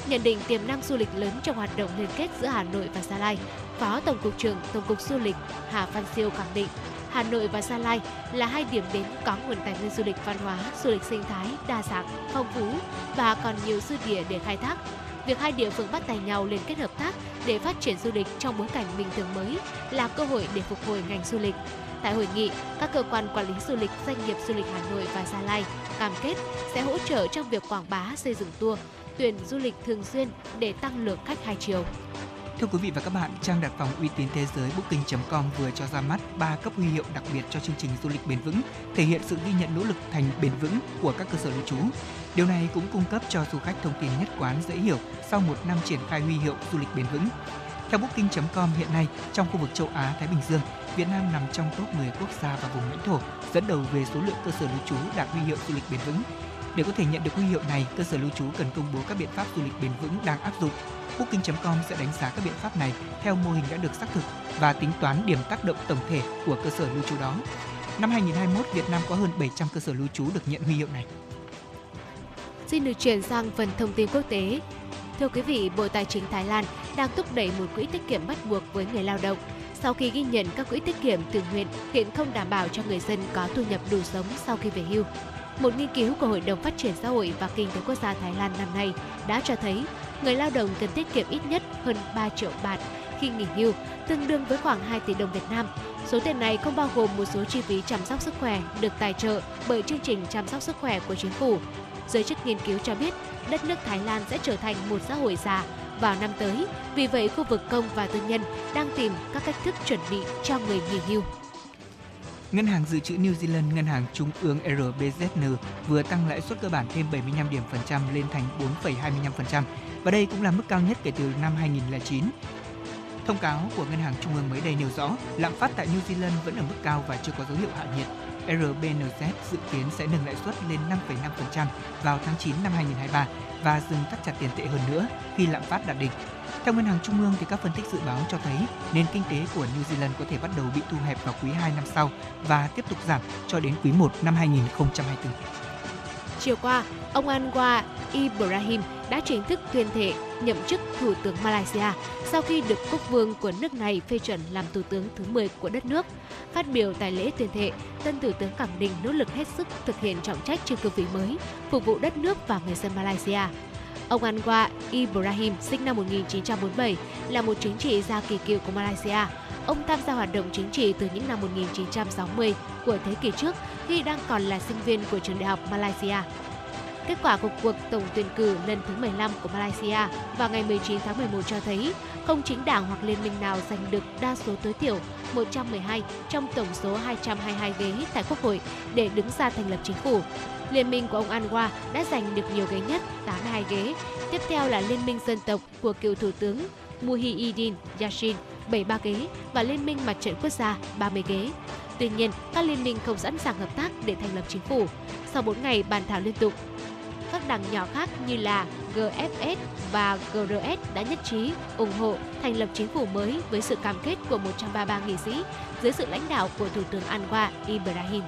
Nhận định tiềm năng du lịch lớn trong hoạt động liên kết giữa Hà Nội và Gia Lai, Phó Tổng cục trưởng Tổng cục Du lịch Hà Văn Siêu khẳng định Hà Nội và Gia Lai là hai điểm đến có nguồn tài nguyên du lịch văn hóa, du lịch sinh thái đa dạng, phong phú và còn nhiều dư địa để khai thác. Việc hai địa phương bắt tay nhau liên kết hợp tác để phát triển du lịch trong bối cảnh bình thường mới là cơ hội để phục hồi ngành du lịch. Tại hội nghị, các cơ quan quản lý du lịch, doanh nghiệp du lịch Hà Nội và Gia Lai cam kết sẽ hỗ trợ trong việc quảng bá xây dựng tour, tuyển du lịch thường xuyên để tăng lượng khách hai chiều. Thưa quý vị và các bạn, trang đặt phòng uy tín thế giới Booking.com vừa cho ra mắt 3 cấp huy hiệu đặc biệt cho chương trình du lịch bền vững, thể hiện sự ghi nhận nỗ lực thành bền vững của các cơ sở lưu trú. Điều này cũng cung cấp cho du khách thông tin nhất quán dễ hiểu sau một năm triển khai huy hiệu du lịch bền vững. Theo Booking.com hiện nay, trong khu vực châu Á Thái Bình Dương, Việt Nam nằm trong top 10 quốc gia và vùng lãnh thổ dẫn đầu về số lượng cơ sở lưu trú đạt huy hiệu du lịch bền vững. Để có thể nhận được huy hiệu này, cơ sở lưu trú cần công bố các biện pháp du lịch bền vững đang áp dụng. Booking.com sẽ đánh giá các biện pháp này theo mô hình đã được xác thực và tính toán điểm tác động tổng thể của cơ sở lưu trú đó. Năm 2021, Việt Nam có hơn 700 cơ sở lưu trú được nhận huy hiệu này. Xin được chuyển sang phần thông tin quốc tế. Thưa quý vị, Bộ Tài chính Thái Lan đang thúc đẩy một quỹ tiết kiệm bắt buộc với người lao động Sau khi ghi nhận các quỹ tiết kiệm tự nguyện hiện không đảm bảo cho người dân có thu nhập đủ sống sau khi về hưu. Một nghiên cứu của Hội đồng Phát triển Xã hội và Kinh tế Quốc gia Thái Lan năm nay đã cho thấy người lao động cần tiết kiệm ít nhất hơn 3 triệu baht khi nghỉ hưu, tương đương với khoảng 2 tỷ đồng Việt Nam. Số tiền này không bao gồm một số chi phí chăm sóc sức khỏe được tài trợ bởi chương trình chăm sóc sức khỏe của chính phủ. Giới chức nghiên cứu cho biết đất nước Thái Lan sẽ trở thành một xã hội già vào năm tới. Vì vậy, khu vực công và tư nhân đang tìm các cách thức chuẩn bị cho người nghỉ hưu. Ngân hàng Dự trữ New Zealand, Ngân hàng Trung ương RBZN vừa tăng lãi suất cơ bản thêm 75 điểm phần trăm lên thành 4,25% và đây cũng là mức cao nhất kể từ năm 2009. Thông cáo của Ngân hàng Trung ương mới đây nêu rõ, lạm phát tại New Zealand vẫn ở mức cao và chưa có dấu hiệu hạ nhiệt. RBNZ dự kiến sẽ nâng lãi suất lên 5,5% vào tháng 9 năm 2023 và dừng thắt chặt tiền tệ hơn nữa khi lạm phát đạt đỉnh. Theo Ngân hàng Trung ương thì các phân tích dự báo cho thấy nền kinh tế của New Zealand có thể bắt đầu bị thu hẹp vào quý 2 năm sau và tiếp tục giảm cho đến quý 1 năm 2024. Chiều qua, ông Anwar Ibrahim đã chính thức tuyên thệ nhậm chức Thủ tướng Malaysia sau khi được quốc vương của nước này phê chuẩn làm Thủ tướng thứ 10 của đất nước. Phát biểu tại lễ tuyên thệ, tân Thủ tướng khẳng định nỗ lực hết sức thực hiện trọng trách trên cương vị mới, phục vụ đất nước và người dân Malaysia. Ông Anwar Ibrahim, sinh năm 1947, là một chính trị gia kỳ cựu của Malaysia. Ông tham gia hoạt động chính trị từ những năm 1960 của thế kỷ trước khi đang còn là sinh viên của trường đại học Malaysia. Kết quả của cuộc tổng tuyển cử lần thứ 15 của Malaysia vào ngày 19 tháng 11 cho thấy không chính đảng hoặc liên minh nào giành được đa số tối thiểu 112 trong tổng số 222 ghế tại Quốc hội để đứng ra thành lập chính phủ. Liên minh của ông Anwar đã giành được nhiều ghế nhất, 82 ghế. Tiếp theo là Liên minh dân tộc của cựu Thủ tướng Muhyiddin Yashin, 73 ghế và Liên minh Mặt trận Quốc gia, 30 ghế. Tuy nhiên, các liên minh không sẵn sàng hợp tác để thành lập chính phủ. Sau 4 ngày bàn thảo liên tục, các đảng nhỏ khác như là GFS và GRS đã nhất trí ủng hộ thành lập chính phủ mới với sự cam kết của 133 nghị sĩ dưới sự lãnh đạo của Thủ tướng Anwar Ibrahim.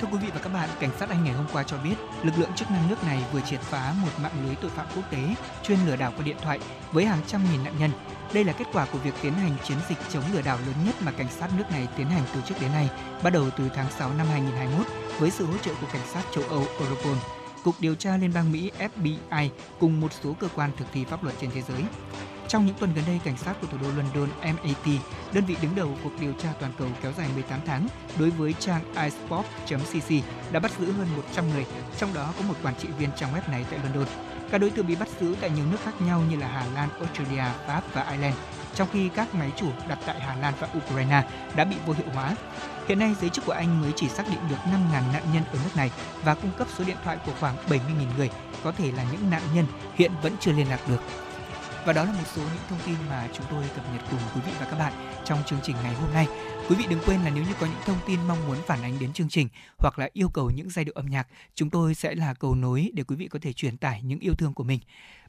Thưa quý vị và các bạn, cảnh sát Anh ngày hôm qua cho biết lực lượng chức năng nước này vừa triệt phá một mạng lưới tội phạm quốc tế chuyên lừa đảo qua điện thoại với hàng trăm nghìn nạn nhân. Đây là kết quả của việc tiến hành chiến dịch chống lừa đảo lớn nhất mà cảnh sát nước này tiến hành từ trước đến nay, bắt đầu từ tháng 6 năm 2021 với sự hỗ trợ của cảnh sát châu Âu Europol, Cục Điều tra Liên bang Mỹ FBI cùng một số cơ quan thực thi pháp luật trên thế giới. Trong những tuần gần đây, cảnh sát của thủ đô London MAT, đơn vị đứng đầu cuộc điều tra toàn cầu kéo dài 18 tháng đối với trang isport.cc đã bắt giữ hơn 100 người, trong đó có một quản trị viên trang web này tại London. Các đối tượng bị bắt giữ tại nhiều nước khác nhau như là Hà Lan, Australia, Pháp và Ireland, trong khi các máy chủ đặt tại Hà Lan và Ukraine đã bị vô hiệu hóa. Hiện nay, giới chức của Anh mới chỉ xác định được 5.000 nạn nhân ở nước này và cung cấp số điện thoại của khoảng 70.000 người, có thể là những nạn nhân hiện vẫn chưa liên lạc được. Và đó là một số những thông tin mà chúng tôi cập nhật cùng quý vị và các bạn trong chương trình ngày hôm nay. Quý vị đừng quên là nếu như có những thông tin mong muốn phản ánh đến chương trình hoặc là yêu cầu những giai điệu âm nhạc, chúng tôi sẽ là cầu nối để quý vị có thể truyền tải những yêu thương của mình.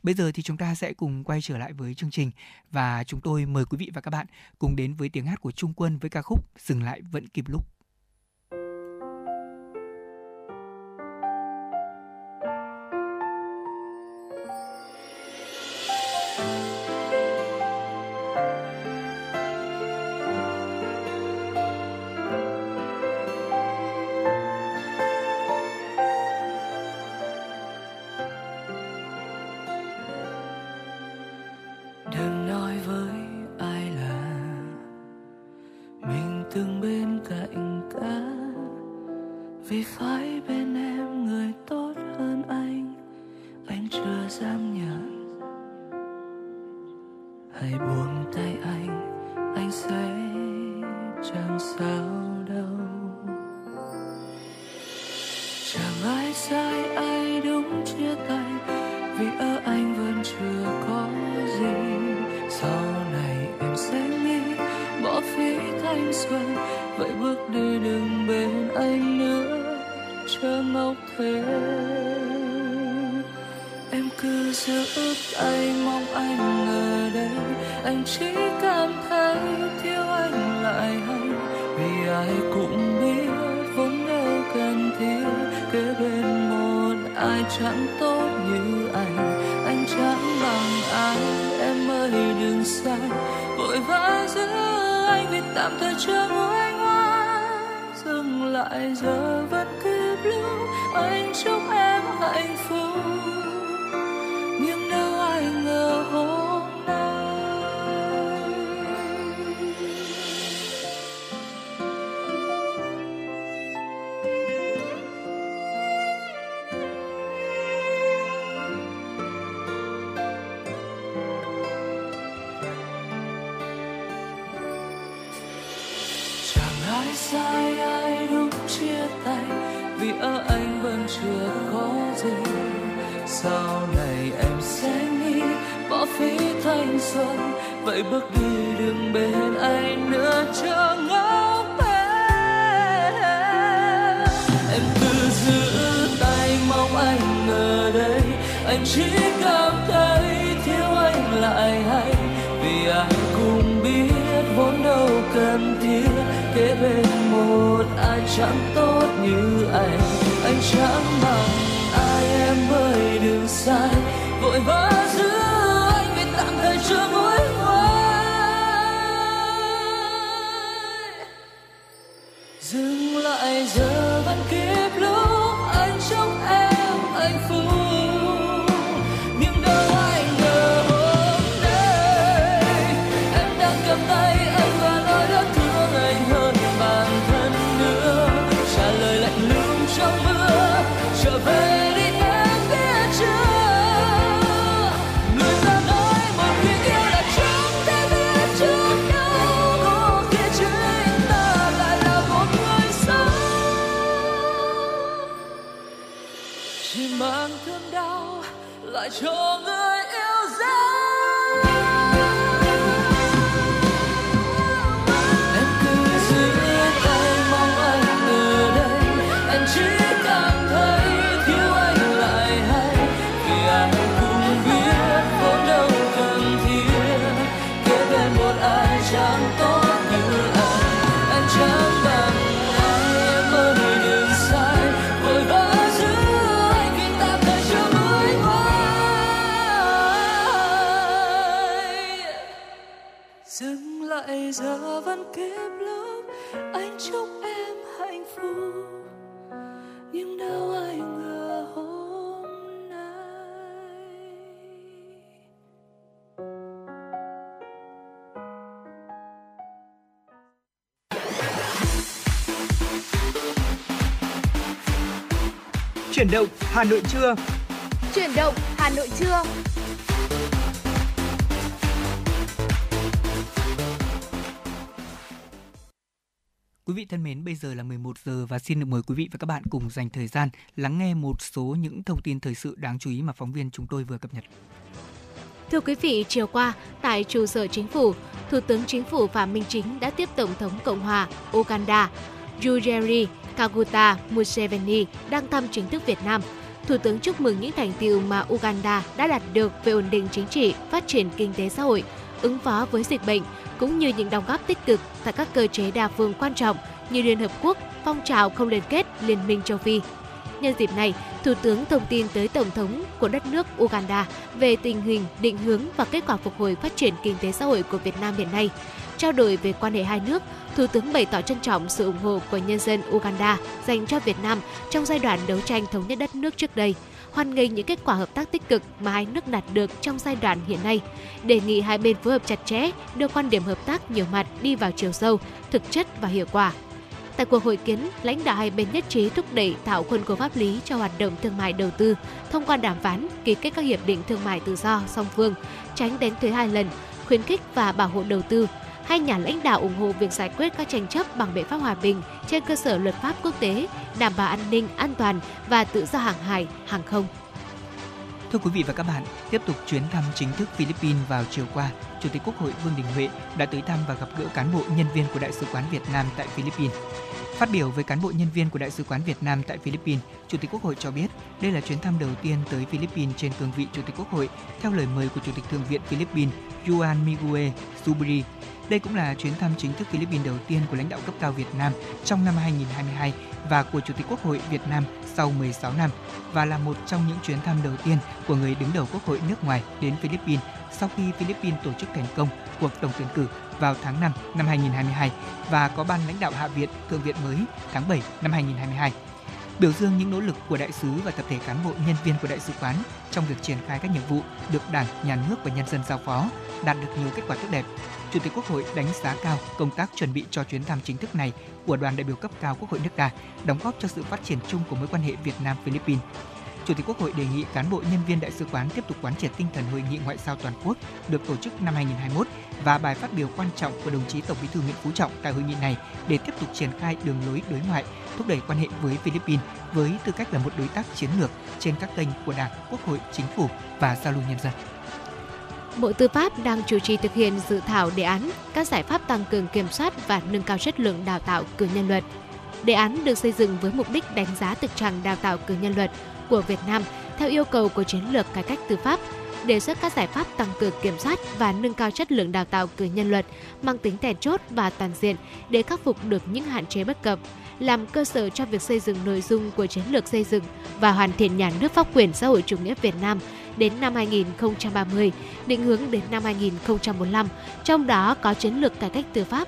Bây giờ thì chúng ta sẽ cùng quay trở lại với chương trình và chúng tôi mời quý vị và các bạn cùng đến với tiếng hát của Trung Quân với ca khúc Dừng lại vẫn kịp lúc. Tốt như anh. Anh chẳng bằng ai, em ơi ơi đừng sai. Vội vã giữ anh vì tạm thời chưa nguôi ngoai. Dừng lại giờ vẫn kịp lúc anh chúc em hạnh phúc. Sau này em sẽ nghĩ bỏ phí thanh xuân. Vậy bước đi đừng bên anh nữa chờ ngóng em em cứ giữ tay mong anh ở đây. Anh chỉ cảm thấy thiếu anh lại hay. Vì ai cũng biết vốn đâu cần thiết. Kế bên một ai chẳng tốt như anh. Anh chẳng bằng dài vội vã động Hà Nội trưa. Chuyển động Hà Nội trưa. Quý vị thân mến, bây giờ là 11 giờ và xin được mời quý vị và các bạn cùng dành thời gian lắng nghe một số những thông tin thời sự đáng chú ý mà phóng viên chúng tôi vừa cập nhật. Thưa quý vị, chiều qua, tại trụ sở chính phủ, Thủ tướng Chính phủ Phạm Minh Chính đã tiếp Tổng thống Cộng hòa Uganda Yoweri Kaguta Museveni đang thăm chính thức Việt Nam. Thủ tướng chúc mừng những thành tiệu mà Uganda đã đạt được về ổn định chính trị, phát triển kinh tế xã hội, ứng phó với dịch bệnh, cũng như những đóng góp tích cực tại các cơ chế đa phương quan trọng như Liên Hợp Quốc, phong trào không liên kết Liên minh châu Phi. Nhân dịp này, Thủ tướng thông tin tới Tổng thống của đất nước Uganda về tình hình, định hướng và kết quả phục hồi phát triển kinh tế xã hội của Việt Nam hiện nay. Trao đổi về quan hệ hai nước, Thủ tướng bày tỏ trân trọng sự ủng hộ của nhân dân Uganda dành cho Việt Nam trong giai đoạn đấu tranh thống nhất đất nước trước đây, hoan nghênh những kết quả hợp tác tích cực mà hai nước đạt được trong giai đoạn hiện nay, đề nghị hai bên phối hợp chặt chẽ, đưa quan điểm hợp tác nhiều mặt đi vào chiều sâu, thực chất và hiệu quả. Tại cuộc hội kiến, lãnh đạo hai bên nhất trí thúc đẩy tạo khuôn khổ pháp lý cho hoạt động thương mại đầu tư thông qua đàm phán, ký kết các hiệp định thương mại tự do song phương, tránh đánh thuế hai lần, khuyến khích và bảo hộ đầu tư. Hai nhà lãnh đạo ủng hộ việc giải quyết các tranh chấp bằng biện pháp hòa bình trên cơ sở luật pháp quốc tế, đảm bảo an ninh, an toàn và tự do hàng hải, hàng không. Thưa quý vị và các bạn, tiếp tục chuyến thăm chính thức Philippines vào chiều qua, Chủ tịch Quốc hội Vương Đình Huệ đã tới thăm và gặp gỡ cán bộ nhân viên của Đại sứ quán Việt Nam tại Philippines. Phát biểu với cán bộ nhân viên của Đại sứ quán Việt Nam tại Philippines, Chủ tịch Quốc hội cho biết đây là chuyến thăm đầu tiên tới Philippines trên cương vị Chủ tịch Quốc hội theo lời mời của Chủ tịch Thượng viện Philippines Juan Miguel Zubiri. Đây cũng là chuyến thăm chính thức Philippines đầu tiên của lãnh đạo cấp cao Việt Nam trong năm 2022 và của Chủ tịch Quốc hội Việt Nam sau 16 năm và là một trong những chuyến thăm đầu tiên của người đứng đầu Quốc hội nước ngoài đến Philippines sau khi Philippines tổ chức thành công cuộc tổng tuyển cử vào tháng 5 năm 2022 và có ban lãnh đạo Hạ viện, Thượng viện mới tháng 7 năm 2022 biểu dương những nỗ lực của đại sứ và tập thể cán bộ nhân viên của đại sứ quán trong việc triển khai các nhiệm vụ được Đảng, Nhà nước và nhân dân giao phó, đạt được nhiều kết quả tốt đẹp. Chủ tịch Quốc hội đánh giá cao công tác chuẩn bị cho chuyến thăm chính thức này của đoàn đại biểu cấp cao Quốc hội nước ta, đóng góp cho sự phát triển chung của mối quan hệ Việt Nam Philippines. Chủ tịch Quốc hội đề nghị cán bộ nhân viên đại sứ quán tiếp tục quán triệt tinh thần hội nghị ngoại giao toàn quốc được tổ chức năm 2021 và bài phát biểu quan trọng của đồng chí Tổng Bí thư Nguyễn Phú Trọng tại hội nghị này để tiếp tục triển khai đường lối đối ngoại, thúc đẩy quan hệ với Philippines với tư cách là một đối tác chiến lược trên các kênh của Đảng, Quốc hội, Chính phủ và giao lưu nhân dân. Bộ Tư pháp đang chủ trì thực hiện dự thảo đề án các giải pháp tăng cường kiểm soát và nâng cao chất lượng đào tạo cử nhân luật. Đề án được xây dựng với mục đích đánh giá thực trạng đào tạo cử nhân luật của Việt Nam theo yêu cầu của chiến lược cải cách tư pháp, đề xuất các giải pháp tăng cường kiểm soát và nâng cao chất lượng đào tạo cử nhân luật mang tính then chốt và toàn diện để khắc phục được những hạn chế bất cập, làm cơ sở cho việc xây dựng nội dung của chiến lược xây dựng và hoàn thiện nhà nước pháp quyền xã hội chủ nghĩa Việt Nam đến năm 2030, định hướng đến năm 2045, trong đó có chiến lược cải cách tư pháp.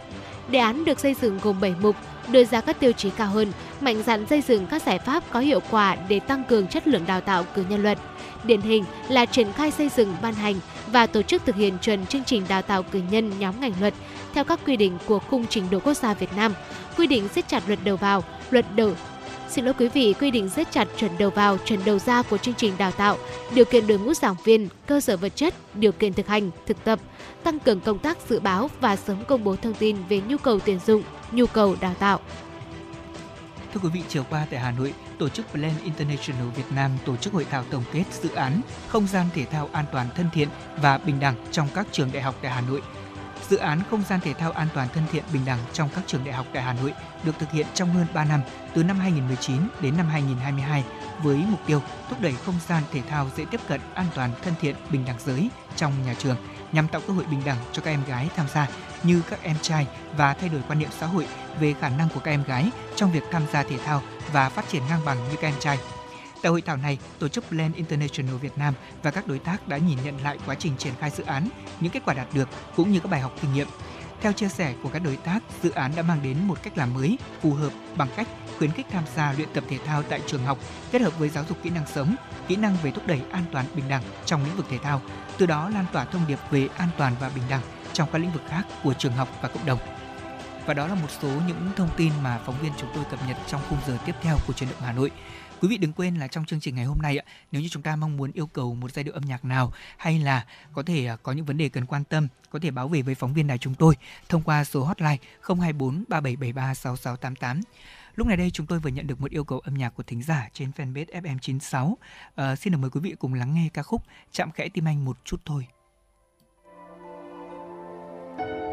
Đề án được xây dựng gồm 7 mục, đưa ra các tiêu chí cao hơn, mạnh dạn xây dựng các giải pháp có hiệu quả để tăng cường chất lượng đào tạo cử nhân luật. Điển hình là triển khai xây dựng, ban hành và tổ chức thực hiện chuẩn chương trình đào tạo cử nhân nhóm ngành luật theo các quy định của Khung trình độ quốc gia Việt Nam, quy định siết chặt luật đầu vào, luật đầu Xin lỗi quý vị, quy định rất chặt chuẩn đầu vào, chuẩn đầu ra của chương trình đào tạo, điều kiện đội ngũ giảng viên, cơ sở vật chất, điều kiện thực hành, thực tập, tăng cường công tác dự báo và sớm công bố thông tin về nhu cầu tuyển dụng, nhu cầu đào tạo. Thưa quý vị, chiều qua tại Hà Nội, tổ chức Plan International Việt Nam tổ chức hội thảo tổng kết dự án không gian thể thao an toàn thân thiện và bình đẳng trong các trường đại học tại Hà Nội. Dự án không gian thể thao an toàn thân thiện bình đẳng trong các trường đại học tại Hà Nội được thực hiện trong hơn 3 năm, từ năm 2019 đến năm 2022 với mục tiêu thúc đẩy không gian thể thao dễ tiếp cận, an toàn, thân thiện, bình đẳng giới trong nhà trường nhằm tạo cơ hội bình đẳng cho các em gái tham gia như các em trai và thay đổi quan niệm xã hội về khả năng của các em gái trong việc tham gia thể thao và phát triển ngang bằng như các em trai. Tại hội thảo này, tổ chức Plan International Việt Nam và các đối tác đã nhìn nhận lại quá trình triển khai dự án, những kết quả đạt được cũng như các bài học kinh nghiệm. Theo chia sẻ của các đối tác, dự án đã mang đến một cách làm mới, phù hợp bằng cách khuyến khích tham gia luyện tập thể thao tại trường học kết hợp với giáo dục kỹ năng sống, kỹ năng về thúc đẩy an toàn bình đẳng trong lĩnh vực thể thao, từ đó lan tỏa thông điệp về an toàn và bình đẳng trong các lĩnh vực khác của trường học và cộng đồng. Và đó là một số những thông tin mà phóng viên chúng tôi cập nhật trong khung giờ tiếp theo của truyền động Hà Nội. Quý vị đừng quên là trong chương trình ngày hôm nay ạ, nếu như chúng ta mong muốn yêu cầu một giai điệu âm nhạc nào hay là có thể à, có những vấn đề cần quan tâm, có thể báo về với phóng viên đài chúng tôi thông qua số hotline 024 3773 6688. Lúc này đây chúng tôi vừa nhận được một yêu cầu âm nhạc của thính giả trên fanpage FM96. À, ờ, xin được mời quý vị cùng lắng nghe ca khúc Chạm khẽ tim anh một chút thôi. chạm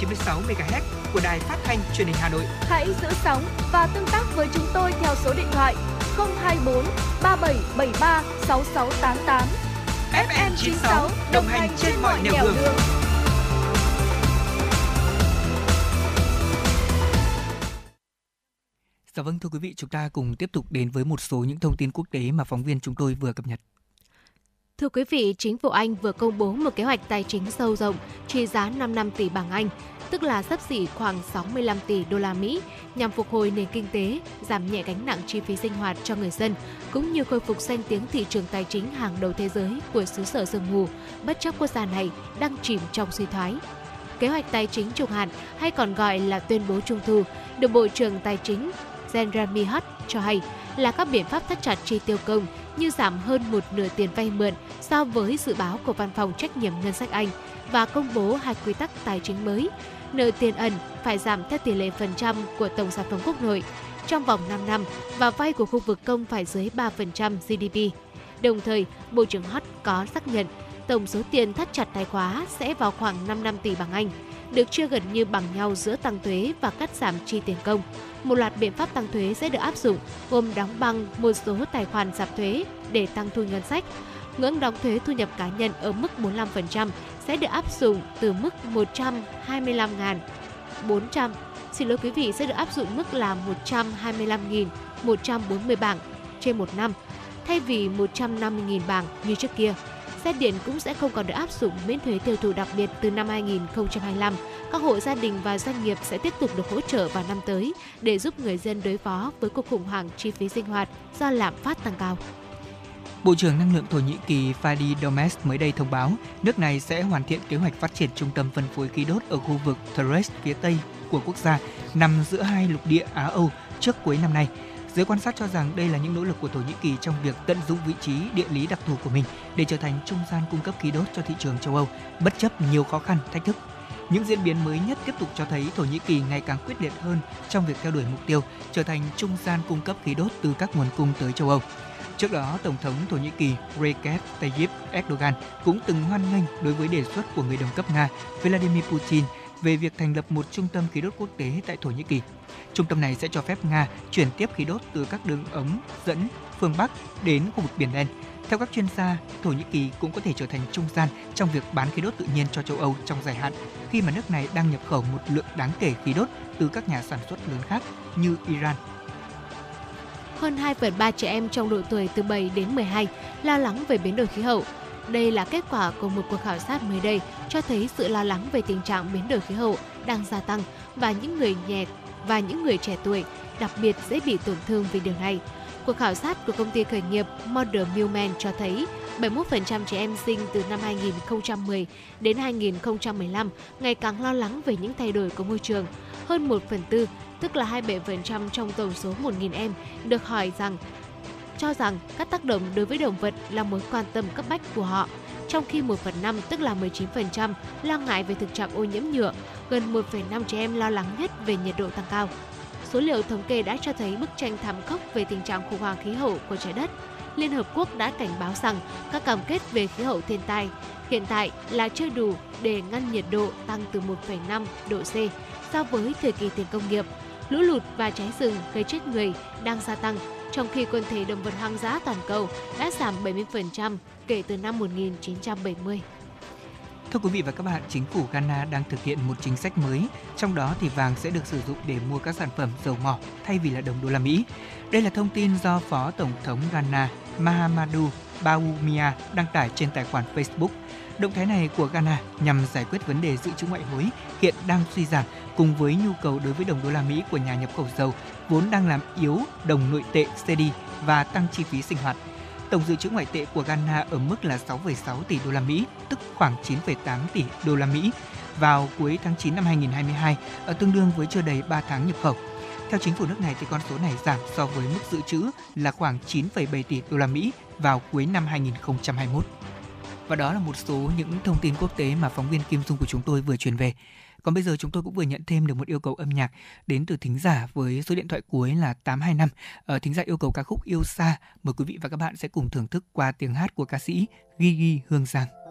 96 MHz của đài phát thanh truyền hình Hà Nội. Hãy giữ sóng và tương tác với chúng tôi theo số điện thoại 024 3773 6688. FM 96 đồng hành trên mọi nẻo đường. Dạ vâng thưa quý vị, chúng ta cùng tiếp tục đến với một số những thông tin quốc tế mà phóng viên chúng tôi vừa cập nhật. Thưa quý vị, chính phủ Anh vừa công bố một kế hoạch tài chính sâu rộng trị giá 5 năm tỷ bảng Anh, tức là sắp xỉ khoảng 65 tỷ đô la Mỹ, nhằm phục hồi nền kinh tế, giảm nhẹ gánh nặng chi phí sinh hoạt cho người dân, cũng như khôi phục danh tiếng thị trường tài chính hàng đầu thế giới của xứ sở sương mù, bất chấp quốc gia này đang chìm trong suy thoái. Kế hoạch tài chính trung hạn hay còn gọi là tuyên bố trung thu được Bộ trưởng Tài chính Jeremy Hunt cho hay là các biện pháp thắt chặt chi tiêu công như giảm hơn một nửa tiền vay mượn so với dự báo của Văn phòng Trách nhiệm Ngân sách Anh và công bố hai quy tắc tài chính mới. Nợ tiền ẩn phải giảm theo tỷ lệ phần trăm của tổng sản phẩm quốc nội trong vòng 5 năm và vay của khu vực công phải dưới 3% GDP. Đồng thời, Bộ trưởng Hot có xác nhận tổng số tiền thắt chặt tài khóa sẽ vào khoảng 5 năm tỷ bảng Anh được chia gần như bằng nhau giữa tăng thuế và cắt giảm chi tiền công. Một loạt biện pháp tăng thuế sẽ được áp dụng, gồm đóng băng một số tài khoản giảm thuế để tăng thu ngân sách. Ngưỡng đóng thuế thu nhập cá nhân ở mức 45% sẽ được áp dụng từ mức 125.400 xin lỗi quý vị sẽ được áp dụng mức là 125.140 bảng trên một năm thay vì 150.000 bảng như trước kia. Xe điện cũng sẽ không còn được áp dụng miễn thuế tiêu thụ đặc biệt từ năm 2025. Các hộ gia đình và doanh nghiệp sẽ tiếp tục được hỗ trợ vào năm tới để giúp người dân đối phó với cuộc khủng hoảng chi phí sinh hoạt do lạm phát tăng cao. Bộ trưởng Năng lượng Thổ Nhĩ Kỳ Fadi Domes mới đây thông báo nước này sẽ hoàn thiện kế hoạch phát triển trung tâm phân phối khí đốt ở khu vực Thrace phía Tây của quốc gia nằm giữa hai lục địa Á-Âu trước cuối năm nay. Giới quan sát cho rằng đây là những nỗ lực của Thổ Nhĩ Kỳ trong việc tận dụng vị trí địa lý đặc thù của mình để trở thành trung gian cung cấp khí đốt cho thị trường châu Âu, bất chấp nhiều khó khăn, thách thức. Những diễn biến mới nhất tiếp tục cho thấy Thổ Nhĩ Kỳ ngày càng quyết liệt hơn trong việc theo đuổi mục tiêu trở thành trung gian cung cấp khí đốt từ các nguồn cung tới châu Âu. Trước đó, Tổng thống Thổ Nhĩ Kỳ Recep Tayyip Erdogan cũng từng hoan nghênh đối với đề xuất của người đồng cấp Nga Vladimir Putin về việc thành lập một trung tâm khí đốt quốc tế tại Thổ Nhĩ Kỳ. Trung tâm này sẽ cho phép Nga chuyển tiếp khí đốt từ các đường ống dẫn phương Bắc đến khu vực Biển Đen. Theo các chuyên gia, Thổ Nhĩ Kỳ cũng có thể trở thành trung gian trong việc bán khí đốt tự nhiên cho châu Âu trong dài hạn, khi mà nước này đang nhập khẩu một lượng đáng kể khí đốt từ các nhà sản xuất lớn khác như Iran. Hơn 2 phần 3 trẻ em trong độ tuổi từ 7 đến 12 lo lắng về biến đổi khí hậu. Đây là kết quả của một cuộc khảo sát mới đây cho thấy sự lo lắng về tình trạng biến đổi khí hậu đang gia tăng và những người nhẹ và những người trẻ tuổi đặc biệt dễ bị tổn thương vì điều này. Cuộc khảo sát của công ty khởi nghiệp Modern Millman cho thấy 71% trẻ em sinh từ năm 2010 đến 2015 ngày càng lo lắng về những thay đổi của môi trường. Hơn 1 phần tư, tức là 27% trong tổng số 1.000 em, được hỏi rằng cho rằng các tác động đối với động vật là mối quan tâm cấp bách của họ, trong khi 1 phần 5 tức là 19% lo ngại về thực trạng ô nhiễm nhựa, gần 1,5 trẻ em lo lắng nhất về nhiệt độ tăng cao. Số liệu thống kê đã cho thấy bức tranh thảm khốc về tình trạng khủng hoảng khí hậu của trái đất. Liên Hợp Quốc đã cảnh báo rằng các cam kết về khí hậu thiên tai hiện tại là chưa đủ để ngăn nhiệt độ tăng từ 1,5 độ C so với thời kỳ tiền công nghiệp. Lũ lụt và cháy rừng gây chết người đang gia tăng, trong khi quần thể động vật hoang dã toàn cầu đã giảm 70% kể từ năm 1970. Thưa quý vị và các bạn, chính phủ Ghana đang thực hiện một chính sách mới, trong đó thì vàng sẽ được sử dụng để mua các sản phẩm dầu mỏ thay vì là đồng đô la Mỹ. Đây là thông tin do Phó Tổng thống Ghana Mahamadou Bawumia đăng tải trên tài khoản Facebook. Động thái này của Ghana nhằm giải quyết vấn đề dự trữ ngoại hối hiện đang suy giảm cùng với nhu cầu đối với đồng đô la Mỹ của nhà nhập khẩu dầu vốn đang làm yếu đồng nội tệ CD và tăng chi phí sinh hoạt. Tổng dự trữ ngoại tệ của Ghana ở mức là 6,6 tỷ đô la Mỹ, tức khoảng 9,8 tỷ đô la Mỹ vào cuối tháng 9 năm 2022, ở tương đương với chưa đầy 3 tháng nhập khẩu. Theo chính phủ nước này thì con số này giảm so với mức dự trữ là khoảng 9,7 tỷ đô la Mỹ vào cuối năm 2021. Và đó là một số những thông tin quốc tế mà phóng viên Kim Dung của chúng tôi vừa truyền về. Còn bây giờ chúng tôi cũng vừa nhận thêm được một yêu cầu âm nhạc đến từ thính giả với số điện thoại cuối là 825. Ở ờ, thính giả yêu cầu ca khúc Yêu xa. Mời quý vị và các bạn sẽ cùng thưởng thức qua tiếng hát của ca sĩ Gigi Hương Giang.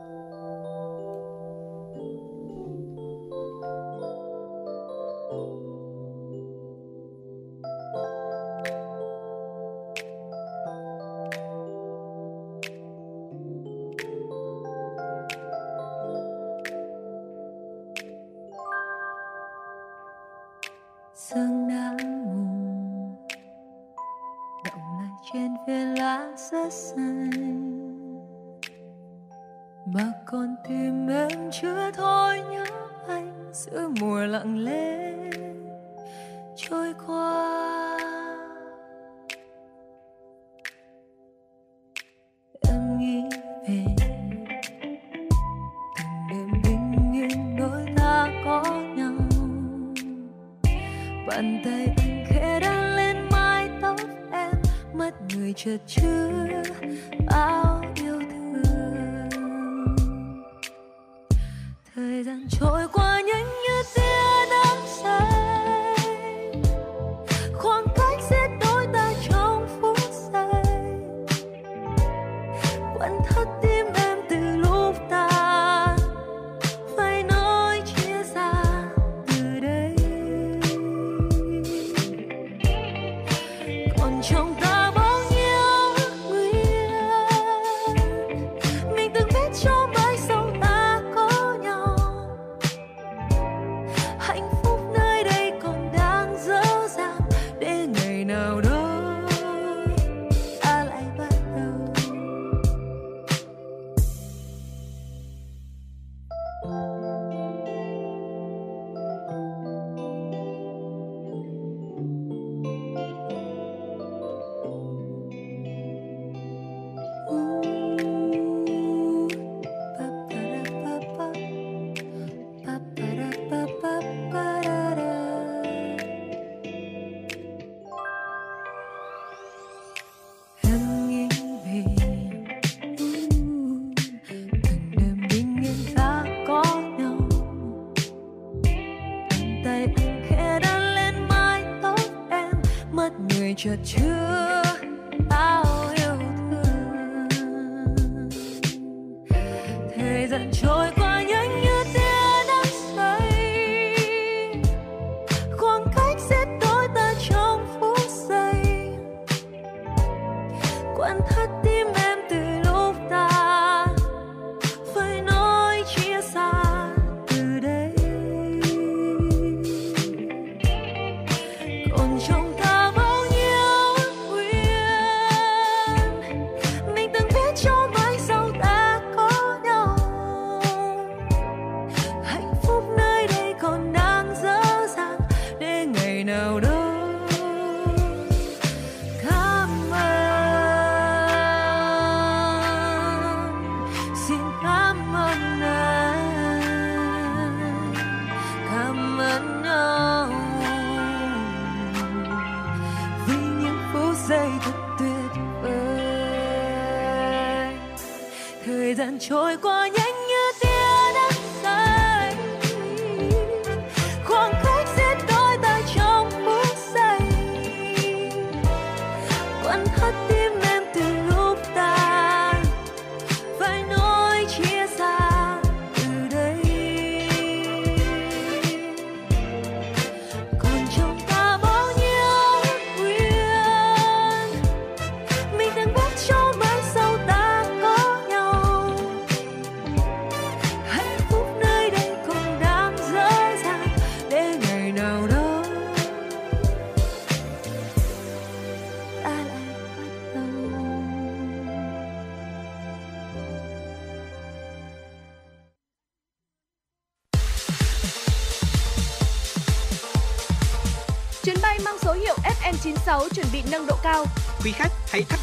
Trôi qua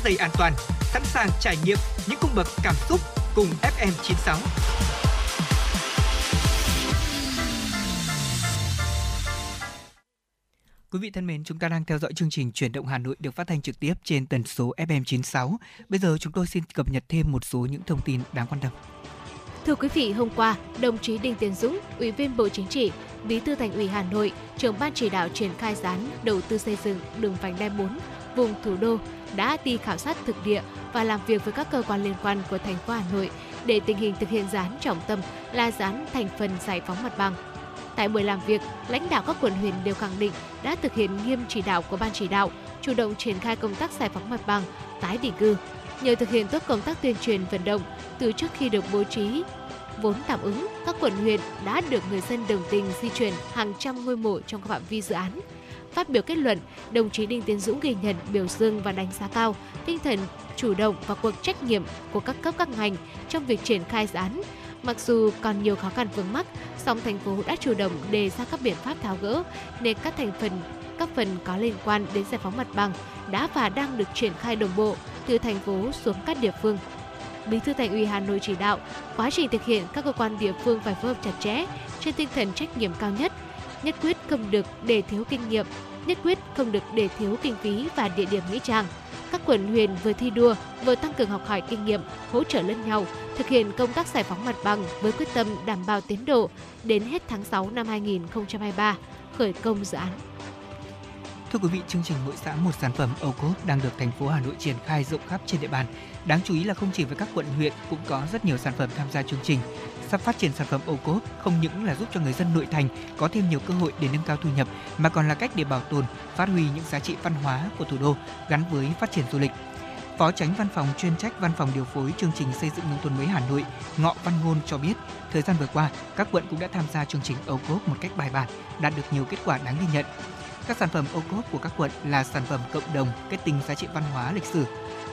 dây an toàn, sẵn sàng trải nghiệm những cung bậc cảm xúc cùng FM96. Quý vị thân mến, chúng ta đang theo dõi chương trình Chuyển động Hà Nội được phát thanh trực tiếp trên tần số FM96. Bây giờ chúng tôi xin cập nhật thêm một số những thông tin đáng quan tâm. Thưa quý vị, hôm qua, đồng chí Đinh Tiến Dũng, Ủy viên Bộ Chính trị, Bí thư Thành ủy Hà Nội, trưởng ban chỉ đạo triển khai dự án đầu tư xây dựng đường vành đai 4 vùng thủ đô đã đi khảo sát thực địa và làm việc với các cơ quan liên quan của thành phố Hà Nội để tình hình thực hiện dự án trọng tâm là dự án thành phần giải phóng mặt bằng. Tại buổi làm việc, lãnh đạo các quận huyện đều khẳng định đã thực hiện nghiêm chỉ đạo của ban chỉ đạo, chủ động triển khai công tác giải phóng mặt bằng, tái định cư. Nhờ thực hiện tốt công tác tuyên truyền vận động từ trước khi được bố trí vốn tạm ứng, các quận huyện đã được người dân đồng tình di chuyển hàng trăm ngôi mộ trong các phạm vi dự án. Phát biểu kết luận, đồng chí Đinh Tiến Dũng ghi nhận, biểu dương và đánh giá cao tinh thần chủ động và cuộc trách nhiệm của các cấp các ngành trong việc triển khai dự án. Mặc dù còn nhiều khó khăn vướng mắc, song thành phố đã chủ động đề ra các biện pháp tháo gỡ nên các thành phần các phần có liên quan đến giải phóng mặt bằng đã và đang được triển khai đồng bộ từ thành phố xuống các địa phương. Bí thư Thành ủy Hà Nội chỉ đạo quá trình thực hiện các cơ quan địa phương phải phối hợp chặt chẽ trên tinh thần trách nhiệm cao nhất, nhất quyết không được để thiếu kinh nghiệm, nhất quyết không được để thiếu kinh phí và địa điểm nghĩa trang. Các quận huyện vừa thi đua, vừa tăng cường học hỏi kinh nghiệm, hỗ trợ lẫn nhau, thực hiện công tác giải phóng mặt bằng với quyết tâm đảm bảo tiến độ đến hết tháng 6 năm 2023, khởi công dự án. Thưa quý vị, chương trình mỗi xã một sản phẩm ô cốp đang được thành phố Hà Nội triển khai rộng khắp trên địa bàn. Đáng chú ý là không chỉ với các quận huyện cũng có rất nhiều sản phẩm tham gia chương trình. Sắp phát triển sản phẩm ô cốp không những là giúp cho người dân nội thành có thêm nhiều cơ hội để nâng cao thu nhập mà còn là cách để bảo tồn, phát huy những giá trị văn hóa của thủ đô gắn với phát triển du lịch. Phó Tránh Văn phòng chuyên trách Văn phòng điều phối chương trình xây dựng nông thôn mới Hà Nội, Ngọ Văn Ngôn cho biết, thời gian vừa qua, các quận cũng đã tham gia chương trình ô cốp một cách bài bản, đạt được nhiều kết quả đáng ghi nhận. Các sản phẩm ô cốp của các quận là sản phẩm cộng đồng kết tinh giá trị văn hóa lịch sử.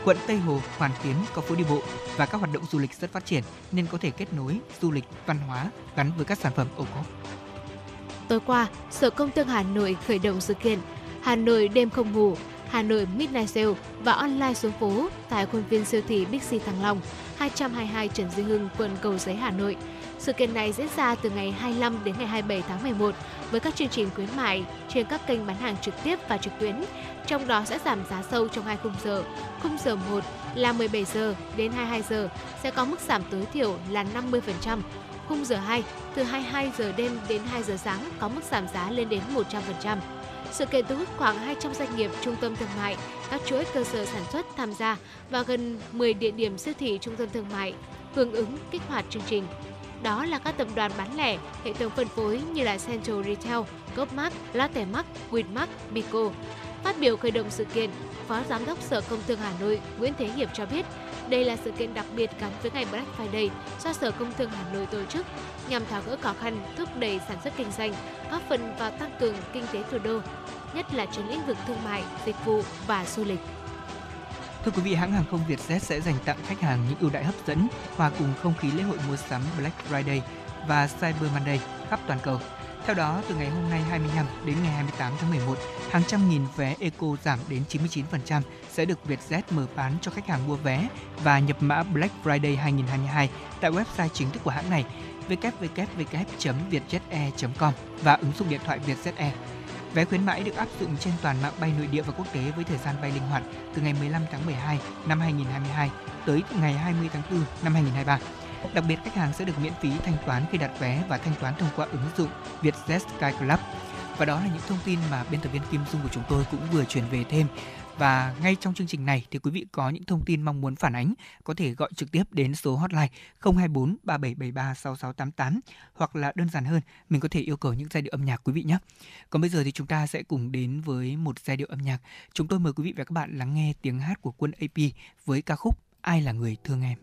Quận Tây Hồ, Hoàn Kiếm có phố đi bộ và các hoạt động du lịch rất phát triển nên có thể kết nối du lịch văn hóa gắn với các sản phẩm ô cốp. Tối qua, Sở Công Thương Hà Nội khởi động sự kiện Hà Nội đêm không ngủ, Hà Nội Midnight Sale và online xuống phố tại khuôn viên siêu thị Bixi Thăng Long, 222 Trần Duy Hưng, quận Cầu Giấy, Hà Nội. Sự kiện này diễn ra từ ngày 25 đến ngày 27 tháng 11 với các chương trình khuyến mại trên các kênh bán hàng trực tiếp và trực tuyến. Trong đó sẽ giảm giá sâu trong hai khung giờ. Khung giờ 1 là 17 giờ đến 22 giờ sẽ có mức giảm tối thiểu là 50%. Khung giờ 2 từ 22 giờ đêm đến 2 giờ sáng có mức giảm giá lên đến 100%. Sự kiện thu hút khoảng 200 doanh nghiệp, trung tâm thương mại, các chuỗi cơ sở sản xuất tham gia và gần 10 địa điểm siêu thị trung tâm thương mại hưởng ứng kích hoạt chương trình. Đó là các tập đoàn bán lẻ, hệ thống phân phối như là Central Retail, Copmark, Lotte Mart, Winmart, Bico. Phát biểu khởi động sự kiện, Phó Giám đốc Sở Công Thương Hà Nội Nguyễn Thế Hiệp cho biết, đây là sự kiện đặc biệt gắn với ngày Black Friday do Sở Công Thương Hà Nội tổ chức nhằm tháo gỡ khó khăn, thúc đẩy sản xuất kinh doanh, góp phần vào tăng cường kinh tế thủ đô, nhất là trên lĩnh vực thương mại, dịch vụ và du lịch. Thưa quý vị, hãng hàng không Vietjet sẽ dành tặng khách hàng những ưu đãi hấp dẫn hòa cùng không khí lễ hội mua sắm Black Friday và Cyber Monday khắp toàn cầu. Theo đó, từ ngày hôm nay 25 đến ngày 28 tháng 11, hàng trăm nghìn vé Eco giảm đến 99% sẽ được Vietjet mở bán cho khách hàng mua vé và nhập mã Black Friday 2022 tại website chính thức của hãng này www.vietjetair.com e và ứng dụng điện thoại Vietjet Air. Vé khuyến mãi được áp dụng trên toàn mạng bay nội địa và quốc tế với thời gian bay linh hoạt từ ngày 15 tháng 12 năm 2022 tới ngày 20 tháng 4 năm 2023. Đặc biệt, khách hàng sẽ được miễn phí thanh toán khi đặt vé và thanh toán thông qua ứng dụng Vietjet Sky Club. Và đó là những thông tin mà biên tập viên Kim Dung của chúng tôi cũng vừa chuyển về thêm. Và ngay trong chương trình này thì quý vị có những thông tin mong muốn phản ánh, có thể gọi trực tiếp đến số hotline 024 3773 6688 hoặc là đơn giản hơn, mình có thể yêu cầu những giai điệu âm nhạc quý vị nhé. Còn bây giờ thì chúng ta sẽ cùng đến với một giai điệu âm nhạc. Chúng tôi mời quý vị và các bạn lắng nghe tiếng hát của quân AP với ca khúc Ai là người thương em.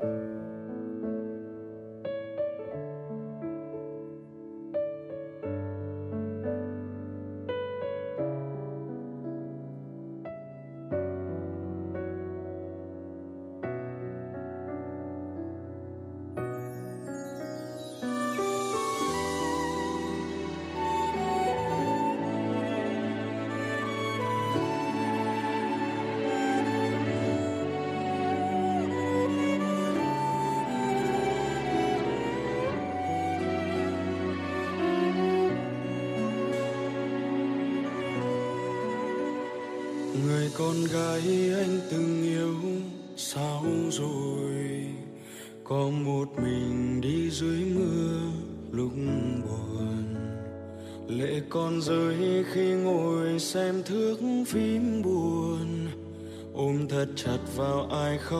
người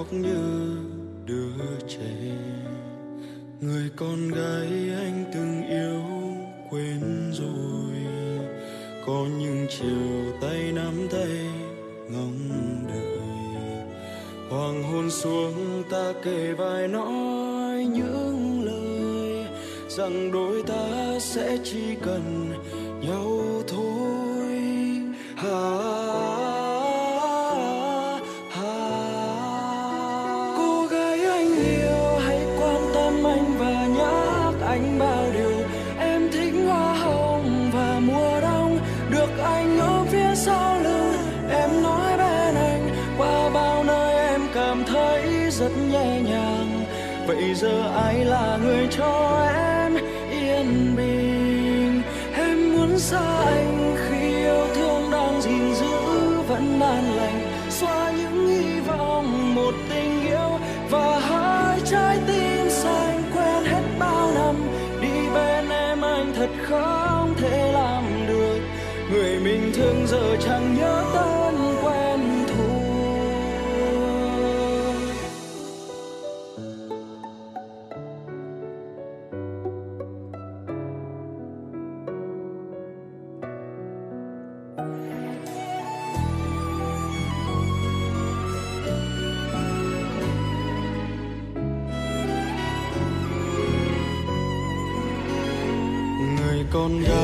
khóc như đứa trẻ. Người con gái anh từng yêu, quên rồi. Có những chiều tay nắm tay ngóng đợi. Hoàng hôn xuống ta kể vài nói những lời rằng đôi ta sẽ chỉ cần thấy rất nhẹ nhàng. Vậy giờ ai là người cho em yên bình? Em muốn xa anh khi yêu thương đang gìn giữ vẫn an lành. Xóa những hy vọng một tình yêu và hai trái tim xanh quen hết bao năm. Đi bên em anh thật không thể làm được. Người mình thương giờ chẳng nhớ tới người